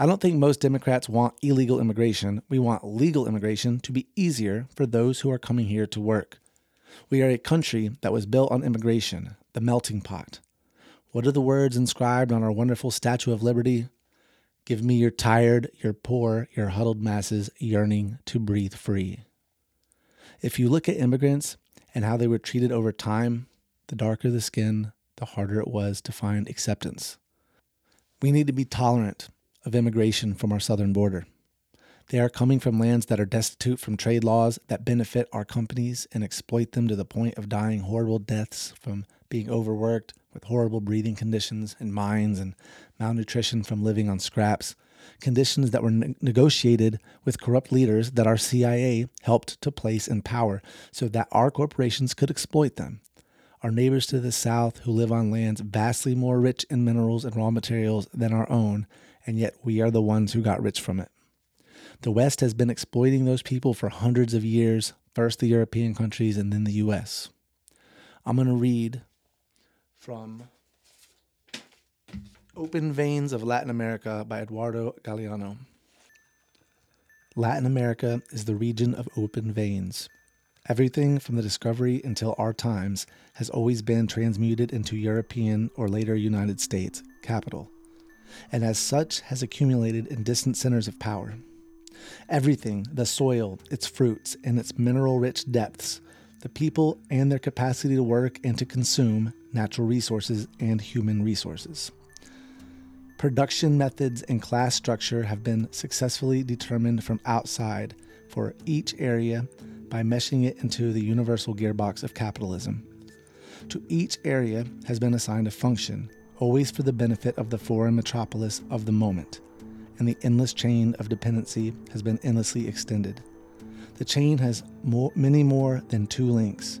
I don't think most Democrats want illegal immigration. We want legal immigration to be easier for those who are coming here to work. We are a country that was built on immigration, the melting pot. What are the words inscribed on our wonderful Statue of Liberty? Give me your tired, your poor, your huddled masses yearning to breathe free. If you look at immigrants and how they were treated over time, the darker the skin, the harder it was to find acceptance. We need to be tolerant of immigration from our southern border. They are coming from lands that are destitute from trade laws that benefit our companies and exploit them to the point of dying horrible deaths from being overworked with horrible breathing conditions in mines and malnutrition from living on scraps, conditions that were ne- negotiated with corrupt leaders that our CIA helped to place in power so that our corporations could exploit them. Our neighbors to the south, who live on lands vastly more rich in minerals and raw materials than our own, and yet we are the ones who got rich from it. The West has been exploiting those people for hundreds of years, first the European countries and then the US. I'm going to read from Open Veins of Latin America by Eduardo Galeano. Latin America is the region of open veins. Everything from the discovery until our times has always been transmuted into European or later United States capital, and as such has accumulated in distant centers of power. Everything the soil, its fruits, and its mineral rich depths, the people and their capacity to work and to consume natural resources and human resources. Production methods and class structure have been successfully determined from outside for each area by meshing it into the universal gearbox of capitalism. To each area has been assigned a function, always for the benefit of the foreign metropolis of the moment, and the endless chain of dependency has been endlessly extended. The chain has more, many more than two links.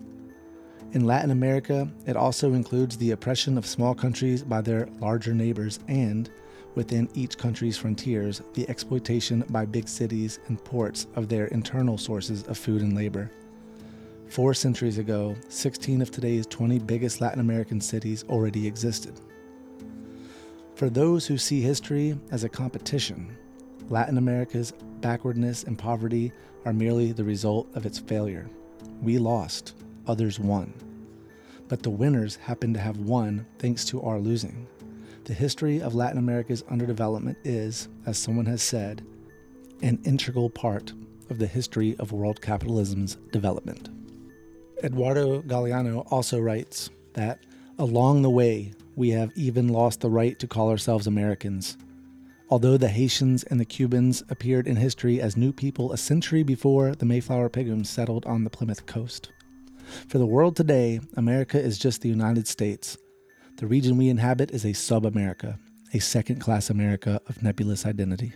In Latin America, it also includes the oppression of small countries by their larger neighbors and, within each country's frontiers, the exploitation by big cities and ports of their internal sources of food and labor. Four centuries ago, 16 of today's 20 biggest Latin American cities already existed. For those who see history as a competition, Latin America's backwardness and poverty are merely the result of its failure. We lost, others won. But the winners happen to have won thanks to our losing. The history of Latin America's underdevelopment is, as someone has said, an integral part of the history of world capitalism's development. Eduardo Galeano also writes that along the way, we have even lost the right to call ourselves Americans. Although the Haitians and the Cubans appeared in history as new people a century before the Mayflower Pilgrims settled on the Plymouth coast. For the world today, America is just the United States. The region we inhabit is a sub America, a second class America of nebulous identity.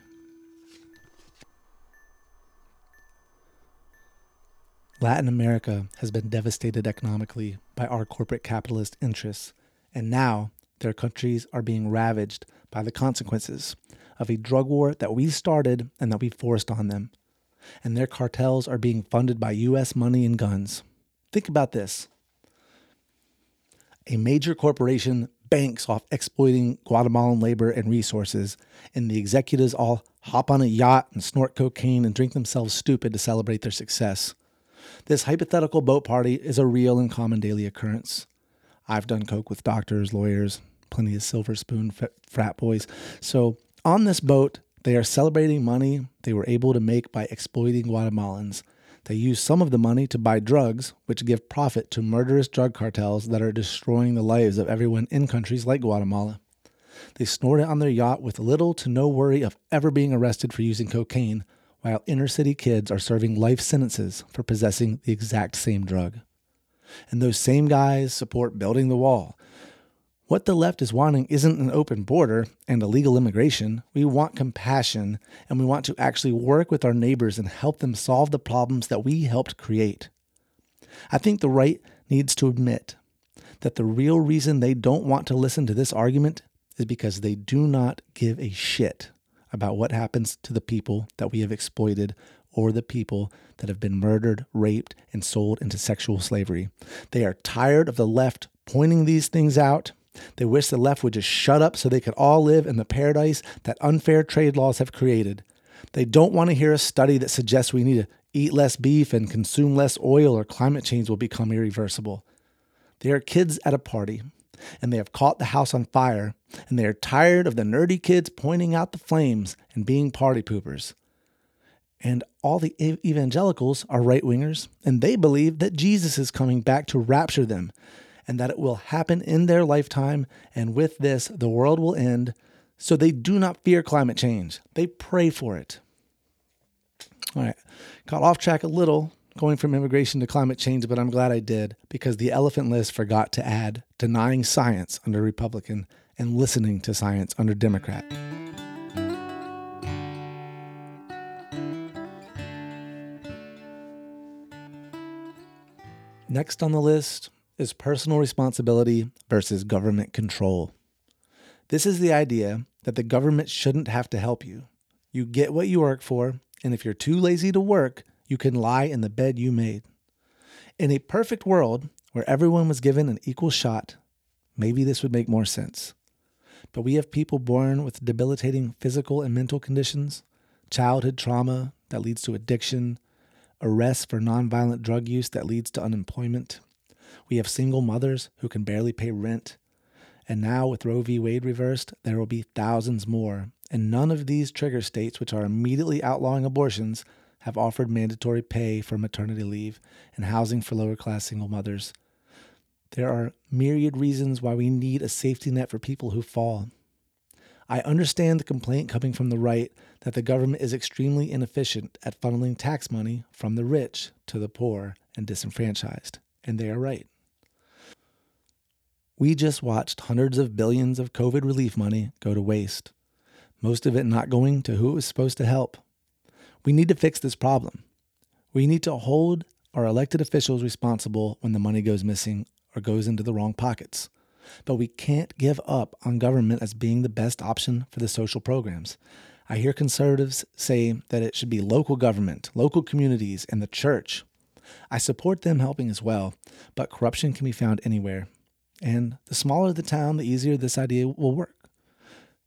Latin America has been devastated economically by our corporate capitalist interests, and now their countries are being ravaged by the consequences of a drug war that we started and that we forced on them. And their cartels are being funded by U.S. money and guns. Think about this a major corporation banks off exploiting Guatemalan labor and resources, and the executives all hop on a yacht and snort cocaine and drink themselves stupid to celebrate their success. This hypothetical boat party is a real and common daily occurrence. I've done coke with doctors, lawyers, plenty of silver spoon frat boys. So on this boat, they are celebrating money they were able to make by exploiting Guatemalans. They use some of the money to buy drugs, which give profit to murderous drug cartels that are destroying the lives of everyone in countries like Guatemala. They snort it on their yacht with little to no worry of ever being arrested for using cocaine, while inner city kids are serving life sentences for possessing the exact same drug. And those same guys support building the wall, what the left is wanting isn't an open border and illegal immigration. We want compassion and we want to actually work with our neighbors and help them solve the problems that we helped create. I think the right needs to admit that the real reason they don't want to listen to this argument is because they do not give a shit about what happens to the people that we have exploited or the people that have been murdered, raped, and sold into sexual slavery. They are tired of the left pointing these things out they wish the left would just shut up so they could all live in the paradise that unfair trade laws have created. They don't want to hear a study that suggests we need to eat less beef and consume less oil or climate change will become irreversible. They are kids at a party, and they have caught the house on fire, and they are tired of the nerdy kids pointing out the flames and being party poopers. And all the evangelicals are right wingers, and they believe that Jesus is coming back to rapture them and that it will happen in their lifetime. And with this, the world will end. So they do not fear climate change, they pray for it. All right, got off track a little going from immigration to climate change, but I'm glad I did because the elephant list forgot to add denying science under Republican and listening to science under Democrat. Next on the list is personal responsibility versus government control. This is the idea that the government shouldn't have to help you. You get what you work for, and if you're too lazy to work, you can lie in the bed you made. In a perfect world where everyone was given an equal shot, maybe this would make more sense. But we have people born with debilitating physical and mental conditions, childhood trauma that leads to addiction, arrest for nonviolent drug use that leads to unemployment, we have single mothers who can barely pay rent. And now, with Roe v. Wade reversed, there will be thousands more. And none of these trigger states, which are immediately outlawing abortions, have offered mandatory pay for maternity leave and housing for lower class single mothers. There are myriad reasons why we need a safety net for people who fall. I understand the complaint coming from the right that the government is extremely inefficient at funneling tax money from the rich to the poor and disenfranchised, and they are right. We just watched hundreds of billions of COVID relief money go to waste, most of it not going to who it was supposed to help. We need to fix this problem. We need to hold our elected officials responsible when the money goes missing or goes into the wrong pockets. But we can't give up on government as being the best option for the social programs. I hear conservatives say that it should be local government, local communities, and the church. I support them helping as well, but corruption can be found anywhere, and the smaller the town, the easier this idea will work.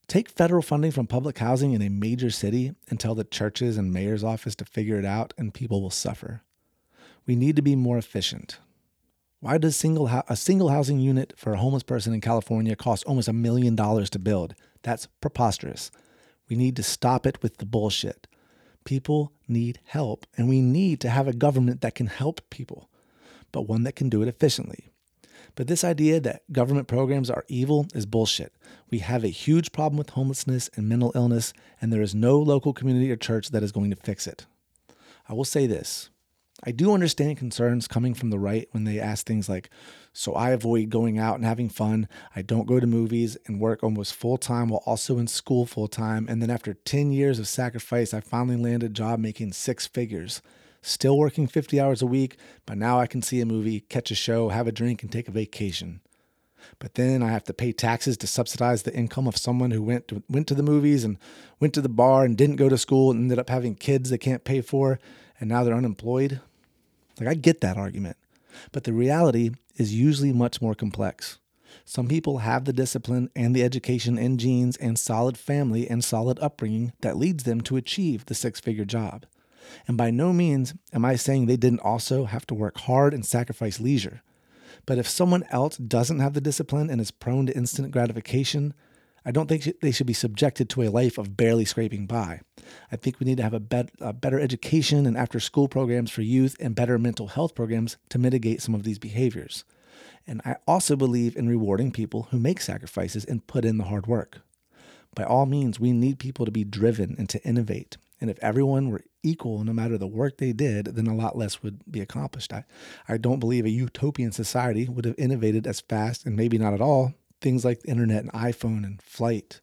Take federal funding from public housing in a major city and tell the churches and mayor's office to figure it out, and people will suffer. We need to be more efficient. Why does single ho- a single housing unit for a homeless person in California cost almost a million dollars to build? That's preposterous. We need to stop it with the bullshit. People need help, and we need to have a government that can help people, but one that can do it efficiently. But this idea that government programs are evil is bullshit. We have a huge problem with homelessness and mental illness, and there is no local community or church that is going to fix it. I will say this I do understand concerns coming from the right when they ask things like, So I avoid going out and having fun. I don't go to movies and work almost full time while also in school full time. And then after 10 years of sacrifice, I finally landed a job making six figures. still working 50 hours a week, but now I can see a movie, catch a show, have a drink, and take a vacation. But then I have to pay taxes to subsidize the income of someone who went to, went to the movies and went to the bar and didn't go to school and ended up having kids they can't pay for, and now they're unemployed. Like, I get that argument. But the reality is usually much more complex. Some people have the discipline and the education and genes and solid family and solid upbringing that leads them to achieve the six figure job. And by no means am I saying they didn't also have to work hard and sacrifice leisure. But if someone else doesn't have the discipline and is prone to instant gratification, I don't think they should be subjected to a life of barely scraping by. I think we need to have a, bet- a better education and after school programs for youth and better mental health programs to mitigate some of these behaviors. And I also believe in rewarding people who make sacrifices and put in the hard work. By all means, we need people to be driven and to innovate. And if everyone were equal, no matter the work they did, then a lot less would be accomplished. I, I don't believe a utopian society would have innovated as fast and maybe not at all things like the internet and iPhone and flight.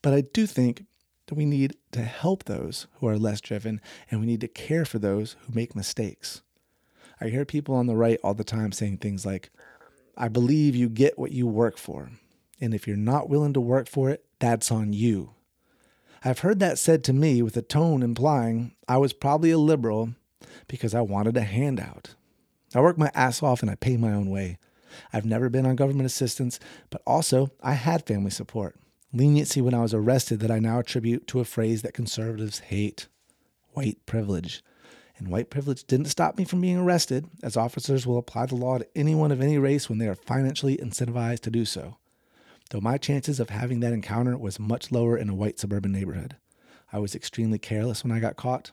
But I do think that we need to help those who are less driven and we need to care for those who make mistakes. I hear people on the right all the time saying things like, I believe you get what you work for. And if you're not willing to work for it, that's on you. I've heard that said to me with a tone implying I was probably a liberal because I wanted a handout. I work my ass off and I pay my own way. I've never been on government assistance, but also I had family support. Leniency when I was arrested that I now attribute to a phrase that conservatives hate white privilege. And white privilege didn't stop me from being arrested, as officers will apply the law to anyone of any race when they are financially incentivized to do so. Though my chances of having that encounter was much lower in a white suburban neighborhood. I was extremely careless when I got caught.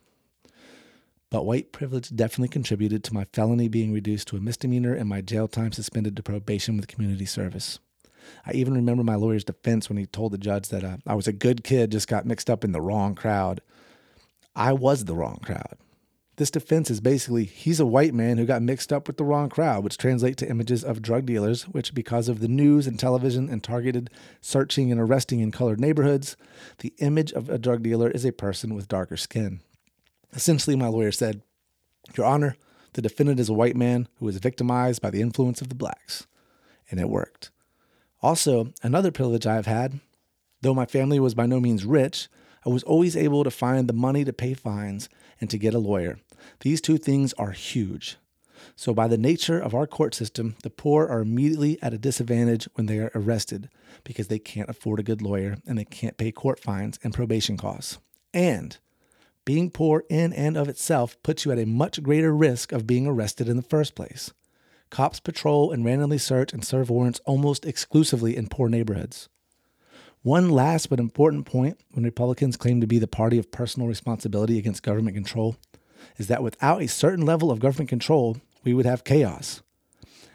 But white privilege definitely contributed to my felony being reduced to a misdemeanor and my jail time suspended to probation with community service. I even remember my lawyer's defense when he told the judge that uh, I was a good kid, just got mixed up in the wrong crowd. I was the wrong crowd. This defense is basically he's a white man who got mixed up with the wrong crowd, which translates to images of drug dealers, which, because of the news and television and targeted searching and arresting in colored neighborhoods, the image of a drug dealer is a person with darker skin. Essentially, my lawyer said, Your Honor, the defendant is a white man who was victimized by the influence of the blacks. And it worked. Also, another privilege I have had, though my family was by no means rich, I was always able to find the money to pay fines and to get a lawyer. These two things are huge. So, by the nature of our court system, the poor are immediately at a disadvantage when they are arrested because they can't afford a good lawyer and they can't pay court fines and probation costs. And being poor in and of itself puts you at a much greater risk of being arrested in the first place. Cops patrol and randomly search and serve warrants almost exclusively in poor neighborhoods. One last but important point when Republicans claim to be the party of personal responsibility against government control is that without a certain level of government control, we would have chaos.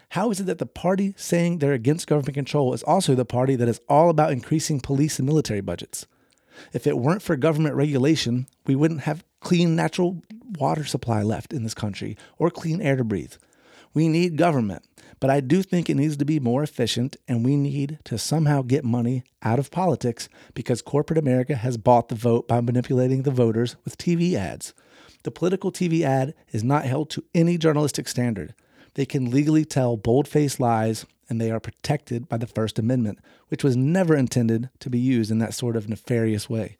How is it that the party saying they're against government control is also the party that is all about increasing police and military budgets? If it weren't for government regulation, we wouldn't have clean natural water supply left in this country or clean air to breathe. We need government. But I do think it needs to be more efficient, and we need to somehow get money out of politics because corporate America has bought the vote by manipulating the voters with TV ads. The political TV ad is not held to any journalistic standard. They can legally tell bold faced lies, and they are protected by the First Amendment, which was never intended to be used in that sort of nefarious way.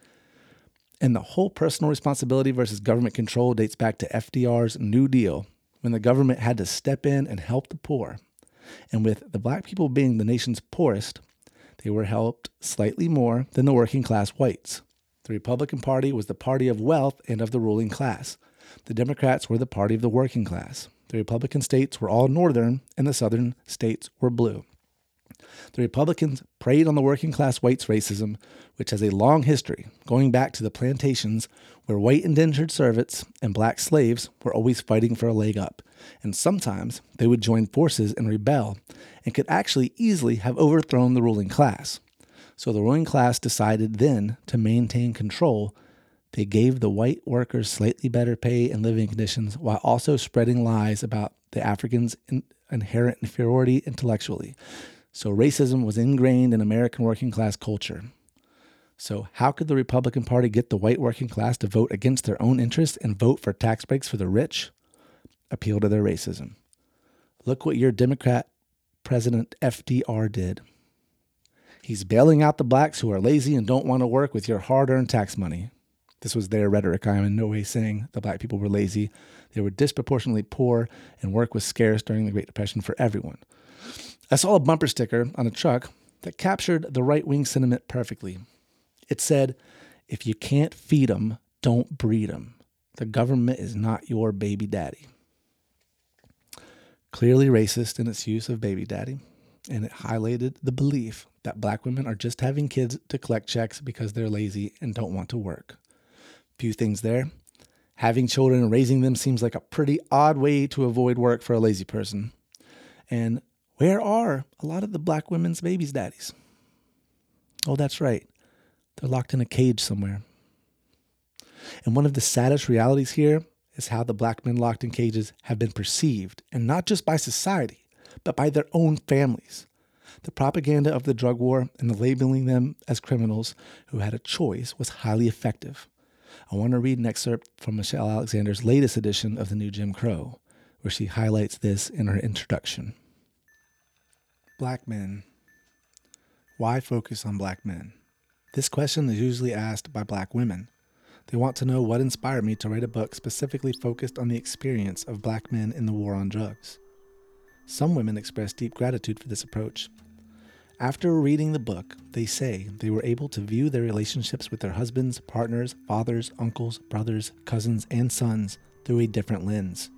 And the whole personal responsibility versus government control dates back to FDR's New Deal, when the government had to step in and help the poor. And with the black people being the nation's poorest, they were helped slightly more than the working class whites. The Republican Party was the party of wealth and of the ruling class. The Democrats were the party of the working class. The Republican states were all northern, and the southern states were blue. The Republicans preyed on the working class whites' racism, which has a long history, going back to the plantations where white indentured servants and black slaves were always fighting for a leg up. And sometimes they would join forces and rebel, and could actually easily have overthrown the ruling class. So the ruling class decided then to maintain control. They gave the white workers slightly better pay and living conditions while also spreading lies about the Africans' inherent inferiority intellectually. So racism was ingrained in American working class culture. So, how could the Republican Party get the white working class to vote against their own interests and vote for tax breaks for the rich? Appeal to their racism. Look what your Democrat President FDR did. He's bailing out the blacks who are lazy and don't want to work with your hard earned tax money. This was their rhetoric. I am in no way saying the black people were lazy. They were disproportionately poor and work was scarce during the Great Depression for everyone. I saw a bumper sticker on a truck that captured the right wing sentiment perfectly. It said, If you can't feed 'em, don't breed 'em. The government is not your baby daddy. Clearly racist in its use of baby daddy, and it highlighted the belief that black women are just having kids to collect checks because they're lazy and don't want to work. Few things there. Having children and raising them seems like a pretty odd way to avoid work for a lazy person. And where are a lot of the black women's babies' daddies? Oh, that's right. They're locked in a cage somewhere. And one of the saddest realities here is how the black men locked in cages have been perceived, and not just by society, but by their own families. The propaganda of the drug war and the labeling them as criminals who had a choice was highly effective. I want to read an excerpt from Michelle Alexander's latest edition of The New Jim Crow, where she highlights this in her introduction. Black men. Why focus on black men? This question is usually asked by black women. They want to know what inspired me to write a book specifically focused on the experience of black men in the war on drugs. Some women express deep gratitude for this approach. After reading the book, they say they were able to view their relationships with their husbands, partners, fathers, uncles, brothers, cousins, and sons through a different lens.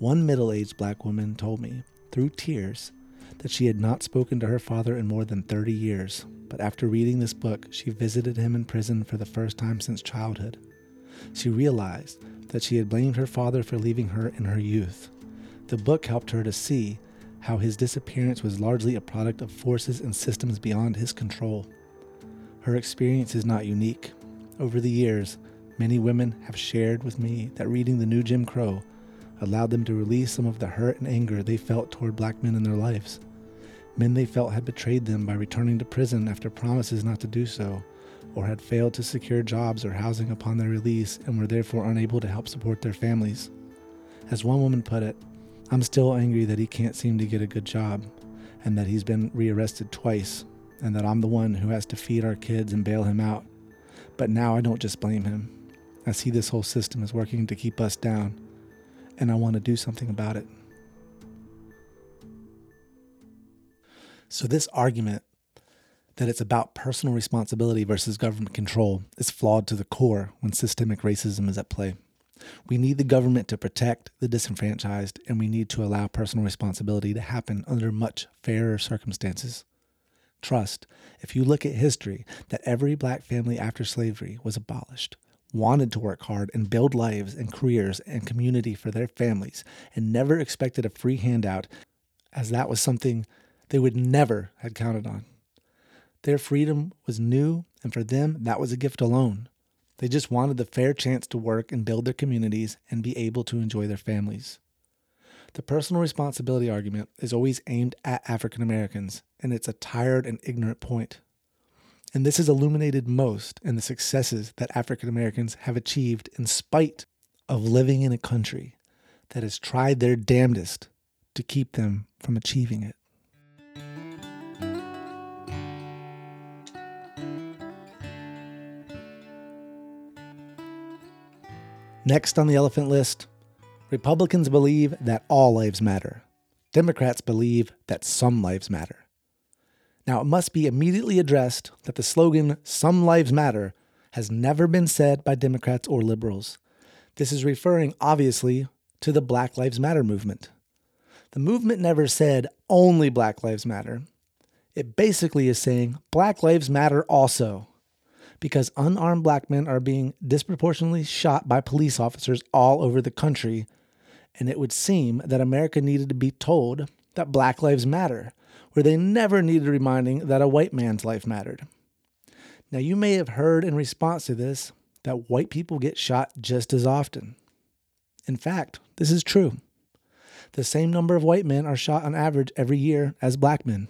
One middle aged black woman told me, through tears, that she had not spoken to her father in more than 30 years, but after reading this book, she visited him in prison for the first time since childhood. She realized that she had blamed her father for leaving her in her youth. The book helped her to see how his disappearance was largely a product of forces and systems beyond his control. Her experience is not unique. Over the years, many women have shared with me that reading the new Jim Crow allowed them to release some of the hurt and anger they felt toward black men in their lives. Men they felt had betrayed them by returning to prison after promises not to do so, or had failed to secure jobs or housing upon their release and were therefore unable to help support their families. As one woman put it, I'm still angry that he can't seem to get a good job, and that he's been rearrested twice, and that I'm the one who has to feed our kids and bail him out. But now I don't just blame him. I see this whole system is working to keep us down, and I want to do something about it. So, this argument that it's about personal responsibility versus government control is flawed to the core when systemic racism is at play. We need the government to protect the disenfranchised, and we need to allow personal responsibility to happen under much fairer circumstances. Trust, if you look at history, that every black family after slavery was abolished, wanted to work hard and build lives and careers and community for their families, and never expected a free handout, as that was something they would never had counted on. Their freedom was new, and for them, that was a gift alone. They just wanted the fair chance to work and build their communities and be able to enjoy their families. The personal responsibility argument is always aimed at African Americans, and it's a tired and ignorant point. And this is illuminated most in the successes that African Americans have achieved in spite of living in a country that has tried their damnedest to keep them from achieving it. Next on the elephant list, Republicans believe that all lives matter. Democrats believe that some lives matter. Now, it must be immediately addressed that the slogan, Some Lives Matter, has never been said by Democrats or liberals. This is referring, obviously, to the Black Lives Matter movement. The movement never said only Black Lives Matter. It basically is saying Black Lives Matter also because unarmed black men are being disproportionately shot by police officers all over the country. And it would seem that America needed to be told that Black Lives Matter, where they never needed reminding that a white man's life mattered. Now, you may have heard in response to this that white people get shot just as often. In fact, this is true. The same number of white men are shot on average every year as black men.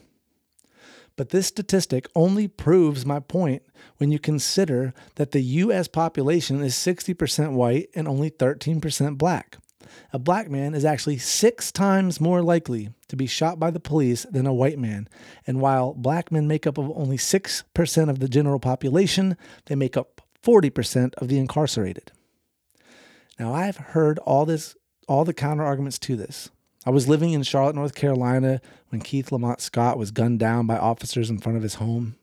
But this statistic only proves my point when you consider that the US population is 60% white and only 13% black. A black man is actually six times more likely to be shot by the police than a white man. And while black men make up of only 6% of the general population, they make up 40% of the incarcerated. Now, I've heard all this, all the counter arguments to this. I was living in Charlotte, North Carolina when Keith Lamont Scott was gunned down by officers in front of his home.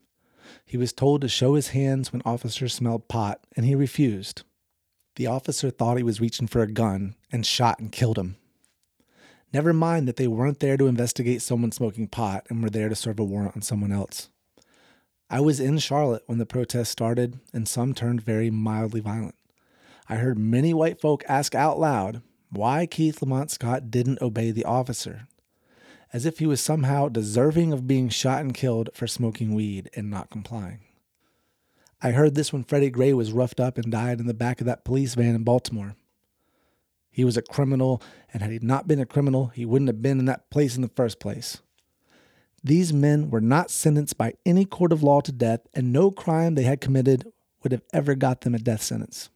He was told to show his hands when officers smelled pot, and he refused. The officer thought he was reaching for a gun and shot and killed him. Never mind that they weren't there to investigate someone smoking pot and were there to serve a warrant on someone else. I was in Charlotte when the protests started, and some turned very mildly violent. I heard many white folk ask out loud why Keith Lamont Scott didn't obey the officer, as if he was somehow deserving of being shot and killed for smoking weed and not complying. I heard this when Freddie Gray was roughed up and died in the back of that police van in Baltimore. He was a criminal, and had he not been a criminal, he wouldn't have been in that place in the first place. These men were not sentenced by any court of law to death, and no crime they had committed would have ever got them a death sentence.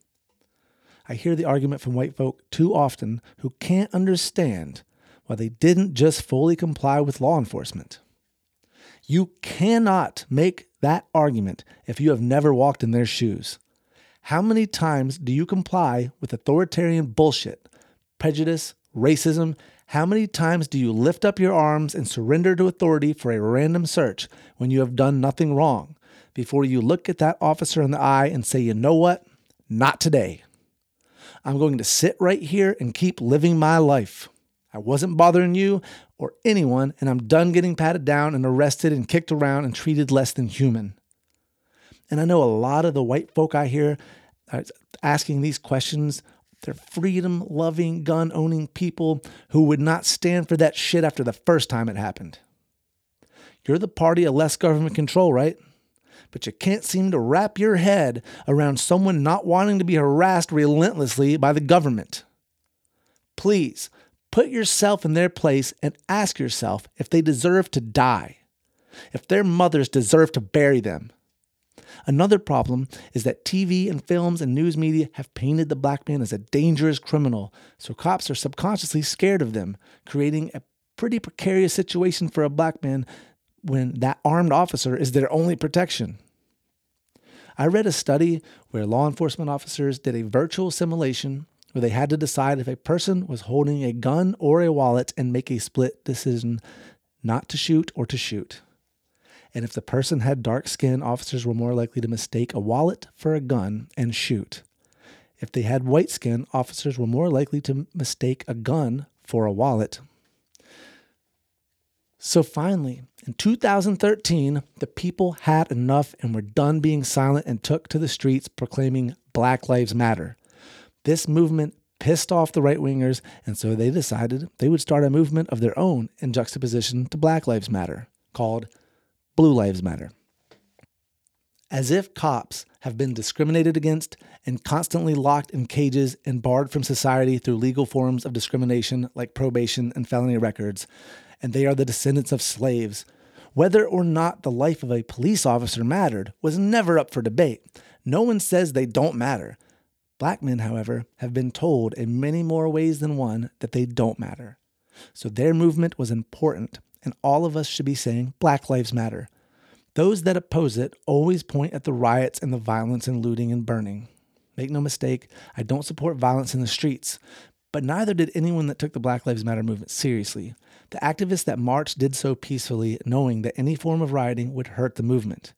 I hear the argument from white folk too often who can't understand why they didn't just fully comply with law enforcement. You cannot make that argument if you have never walked in their shoes. How many times do you comply with authoritarian bullshit, prejudice, racism? How many times do you lift up your arms and surrender to authority for a random search when you have done nothing wrong before you look at that officer in the eye and say, you know what? Not today. I'm going to sit right here and keep living my life. I wasn't bothering you or anyone, and I'm done getting patted down and arrested and kicked around and treated less than human. And I know a lot of the white folk I hear asking these questions. They're freedom loving, gun owning people who would not stand for that shit after the first time it happened. You're the party of less government control, right? But you can't seem to wrap your head around someone not wanting to be harassed relentlessly by the government. Please put yourself in their place and ask yourself if they deserve to die, if their mothers deserve to bury them. Another problem is that TV and films and news media have painted the black man as a dangerous criminal, so cops are subconsciously scared of them, creating a pretty precarious situation for a black man when that armed officer is their only protection. I read a study where law enforcement officers did a virtual simulation where they had to decide if a person was holding a gun or a wallet and make a split decision not to shoot or to shoot. And if the person had dark skin, officers were more likely to mistake a wallet for a gun and shoot. If they had white skin, officers were more likely to mistake a gun for a wallet. So finally, in 2013, the people had enough and were done being silent and took to the streets proclaiming Black Lives Matter. This movement pissed off the right wingers, and so they decided they would start a movement of their own in juxtaposition to Black Lives Matter, called Blue Lives Matter. As if cops have been discriminated against and constantly locked in cages and barred from society through legal forms of discrimination like probation and felony records, and they are the descendants of slaves. Whether or not the life of a police officer mattered was never up for debate. No one says they don't matter. Black men, however, have been told in many more ways than one that they don't matter. So their movement was important, and all of us should be saying Black Lives Matter. Those that oppose it always point at the riots and the violence and looting and burning. Make no mistake, I don't support violence in the streets, but neither did anyone that took the Black Lives Matter movement seriously. The activists that marched did so peacefully, knowing that any form of rioting would hurt the movement.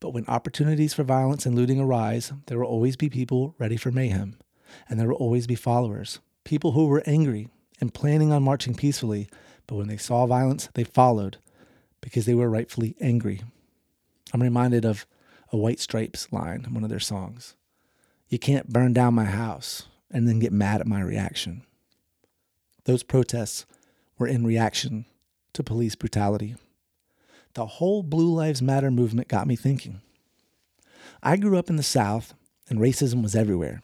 But when opportunities for violence and looting arise, there will always be people ready for mayhem, and there will always be followers, people who were angry and planning on marching peacefully, but when they saw violence, they followed because they were rightfully angry. I'm reminded of a White Stripes line in one of their songs. You can't burn down my house and then get mad at my reaction. Those protests were in reaction to police brutality. The whole Blue Lives Matter movement got me thinking. I grew up in the South, and racism was everywhere.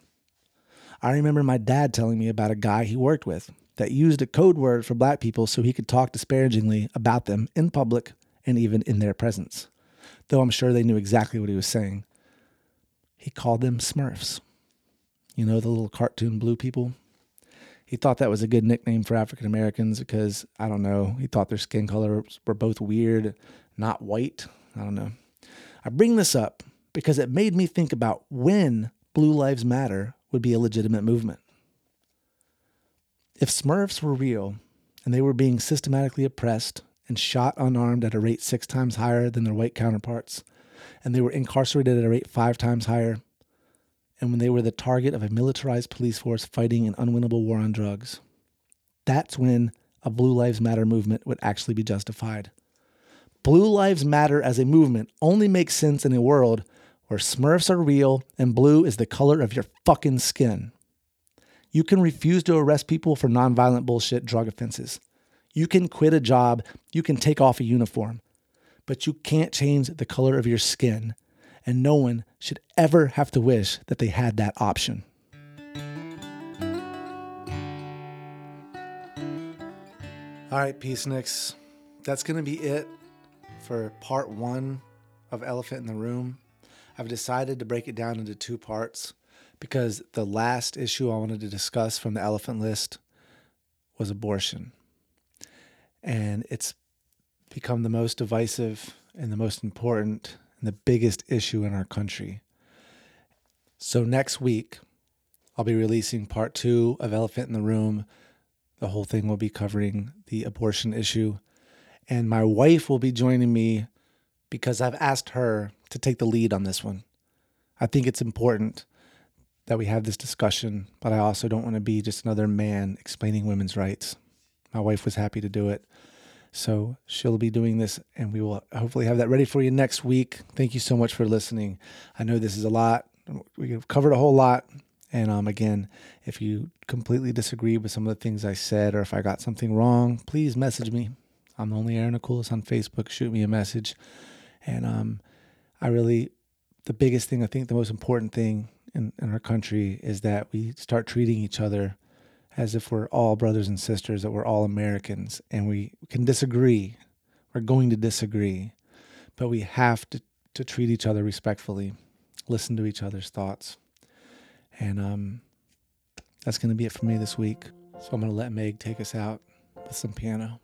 I remember my dad telling me about a guy he worked with that used a code word for black people so he could talk disparagingly about them in public and even in their presence, though I'm sure they knew exactly what he was saying. He called them Smurfs. You know, the little cartoon blue people? He thought that was a good nickname for African Americans because, I don't know, he thought their skin colors were both weird, not white. I don't know. I bring this up because it made me think about when Blue Lives Matter would be a legitimate movement. If Smurfs were real and they were being systematically oppressed and shot unarmed at a rate six times higher than their white counterparts, and they were incarcerated at a rate five times higher, and when they were the target of a militarized police force fighting an unwinnable war on drugs, that's when a Blue Lives Matter movement would actually be justified. Blue Lives Matter as a movement only makes sense in a world where Smurfs are real and blue is the color of your fucking skin. You can refuse to arrest people for nonviolent bullshit drug offenses. You can quit a job. You can take off a uniform. But you can't change the color of your skin. And no one should ever have to wish that they had that option. All right, Peaceniks. That's going to be it for part one of Elephant in the Room. I've decided to break it down into two parts because the last issue I wanted to discuss from the elephant list was abortion. And it's become the most divisive and the most important and the biggest issue in our country. So next week, I'll be releasing part two of Elephant in the Room. The whole thing will be covering the abortion issue. And my wife will be joining me because I've asked her to take the lead on this one. I think it's important that we have this discussion, but I also don't want to be just another man explaining women's rights. My wife was happy to do it. So she'll be doing this, and we will hopefully have that ready for you next week. Thank you so much for listening. I know this is a lot. We've covered a whole lot. And um, again, if you completely disagree with some of the things I said, or if I got something wrong, please message me. I'm the only Aaron Akulis on Facebook. Shoot me a message. And um, I really, the biggest thing, I think the most important thing in, in our country is that we start treating each other as if we're all brothers and sisters, that we're all Americans, and we can disagree. We're going to disagree, but we have to, to treat each other respectfully, listen to each other's thoughts. And um, that's going to be it for me this week. So I'm going to let Meg take us out with some piano.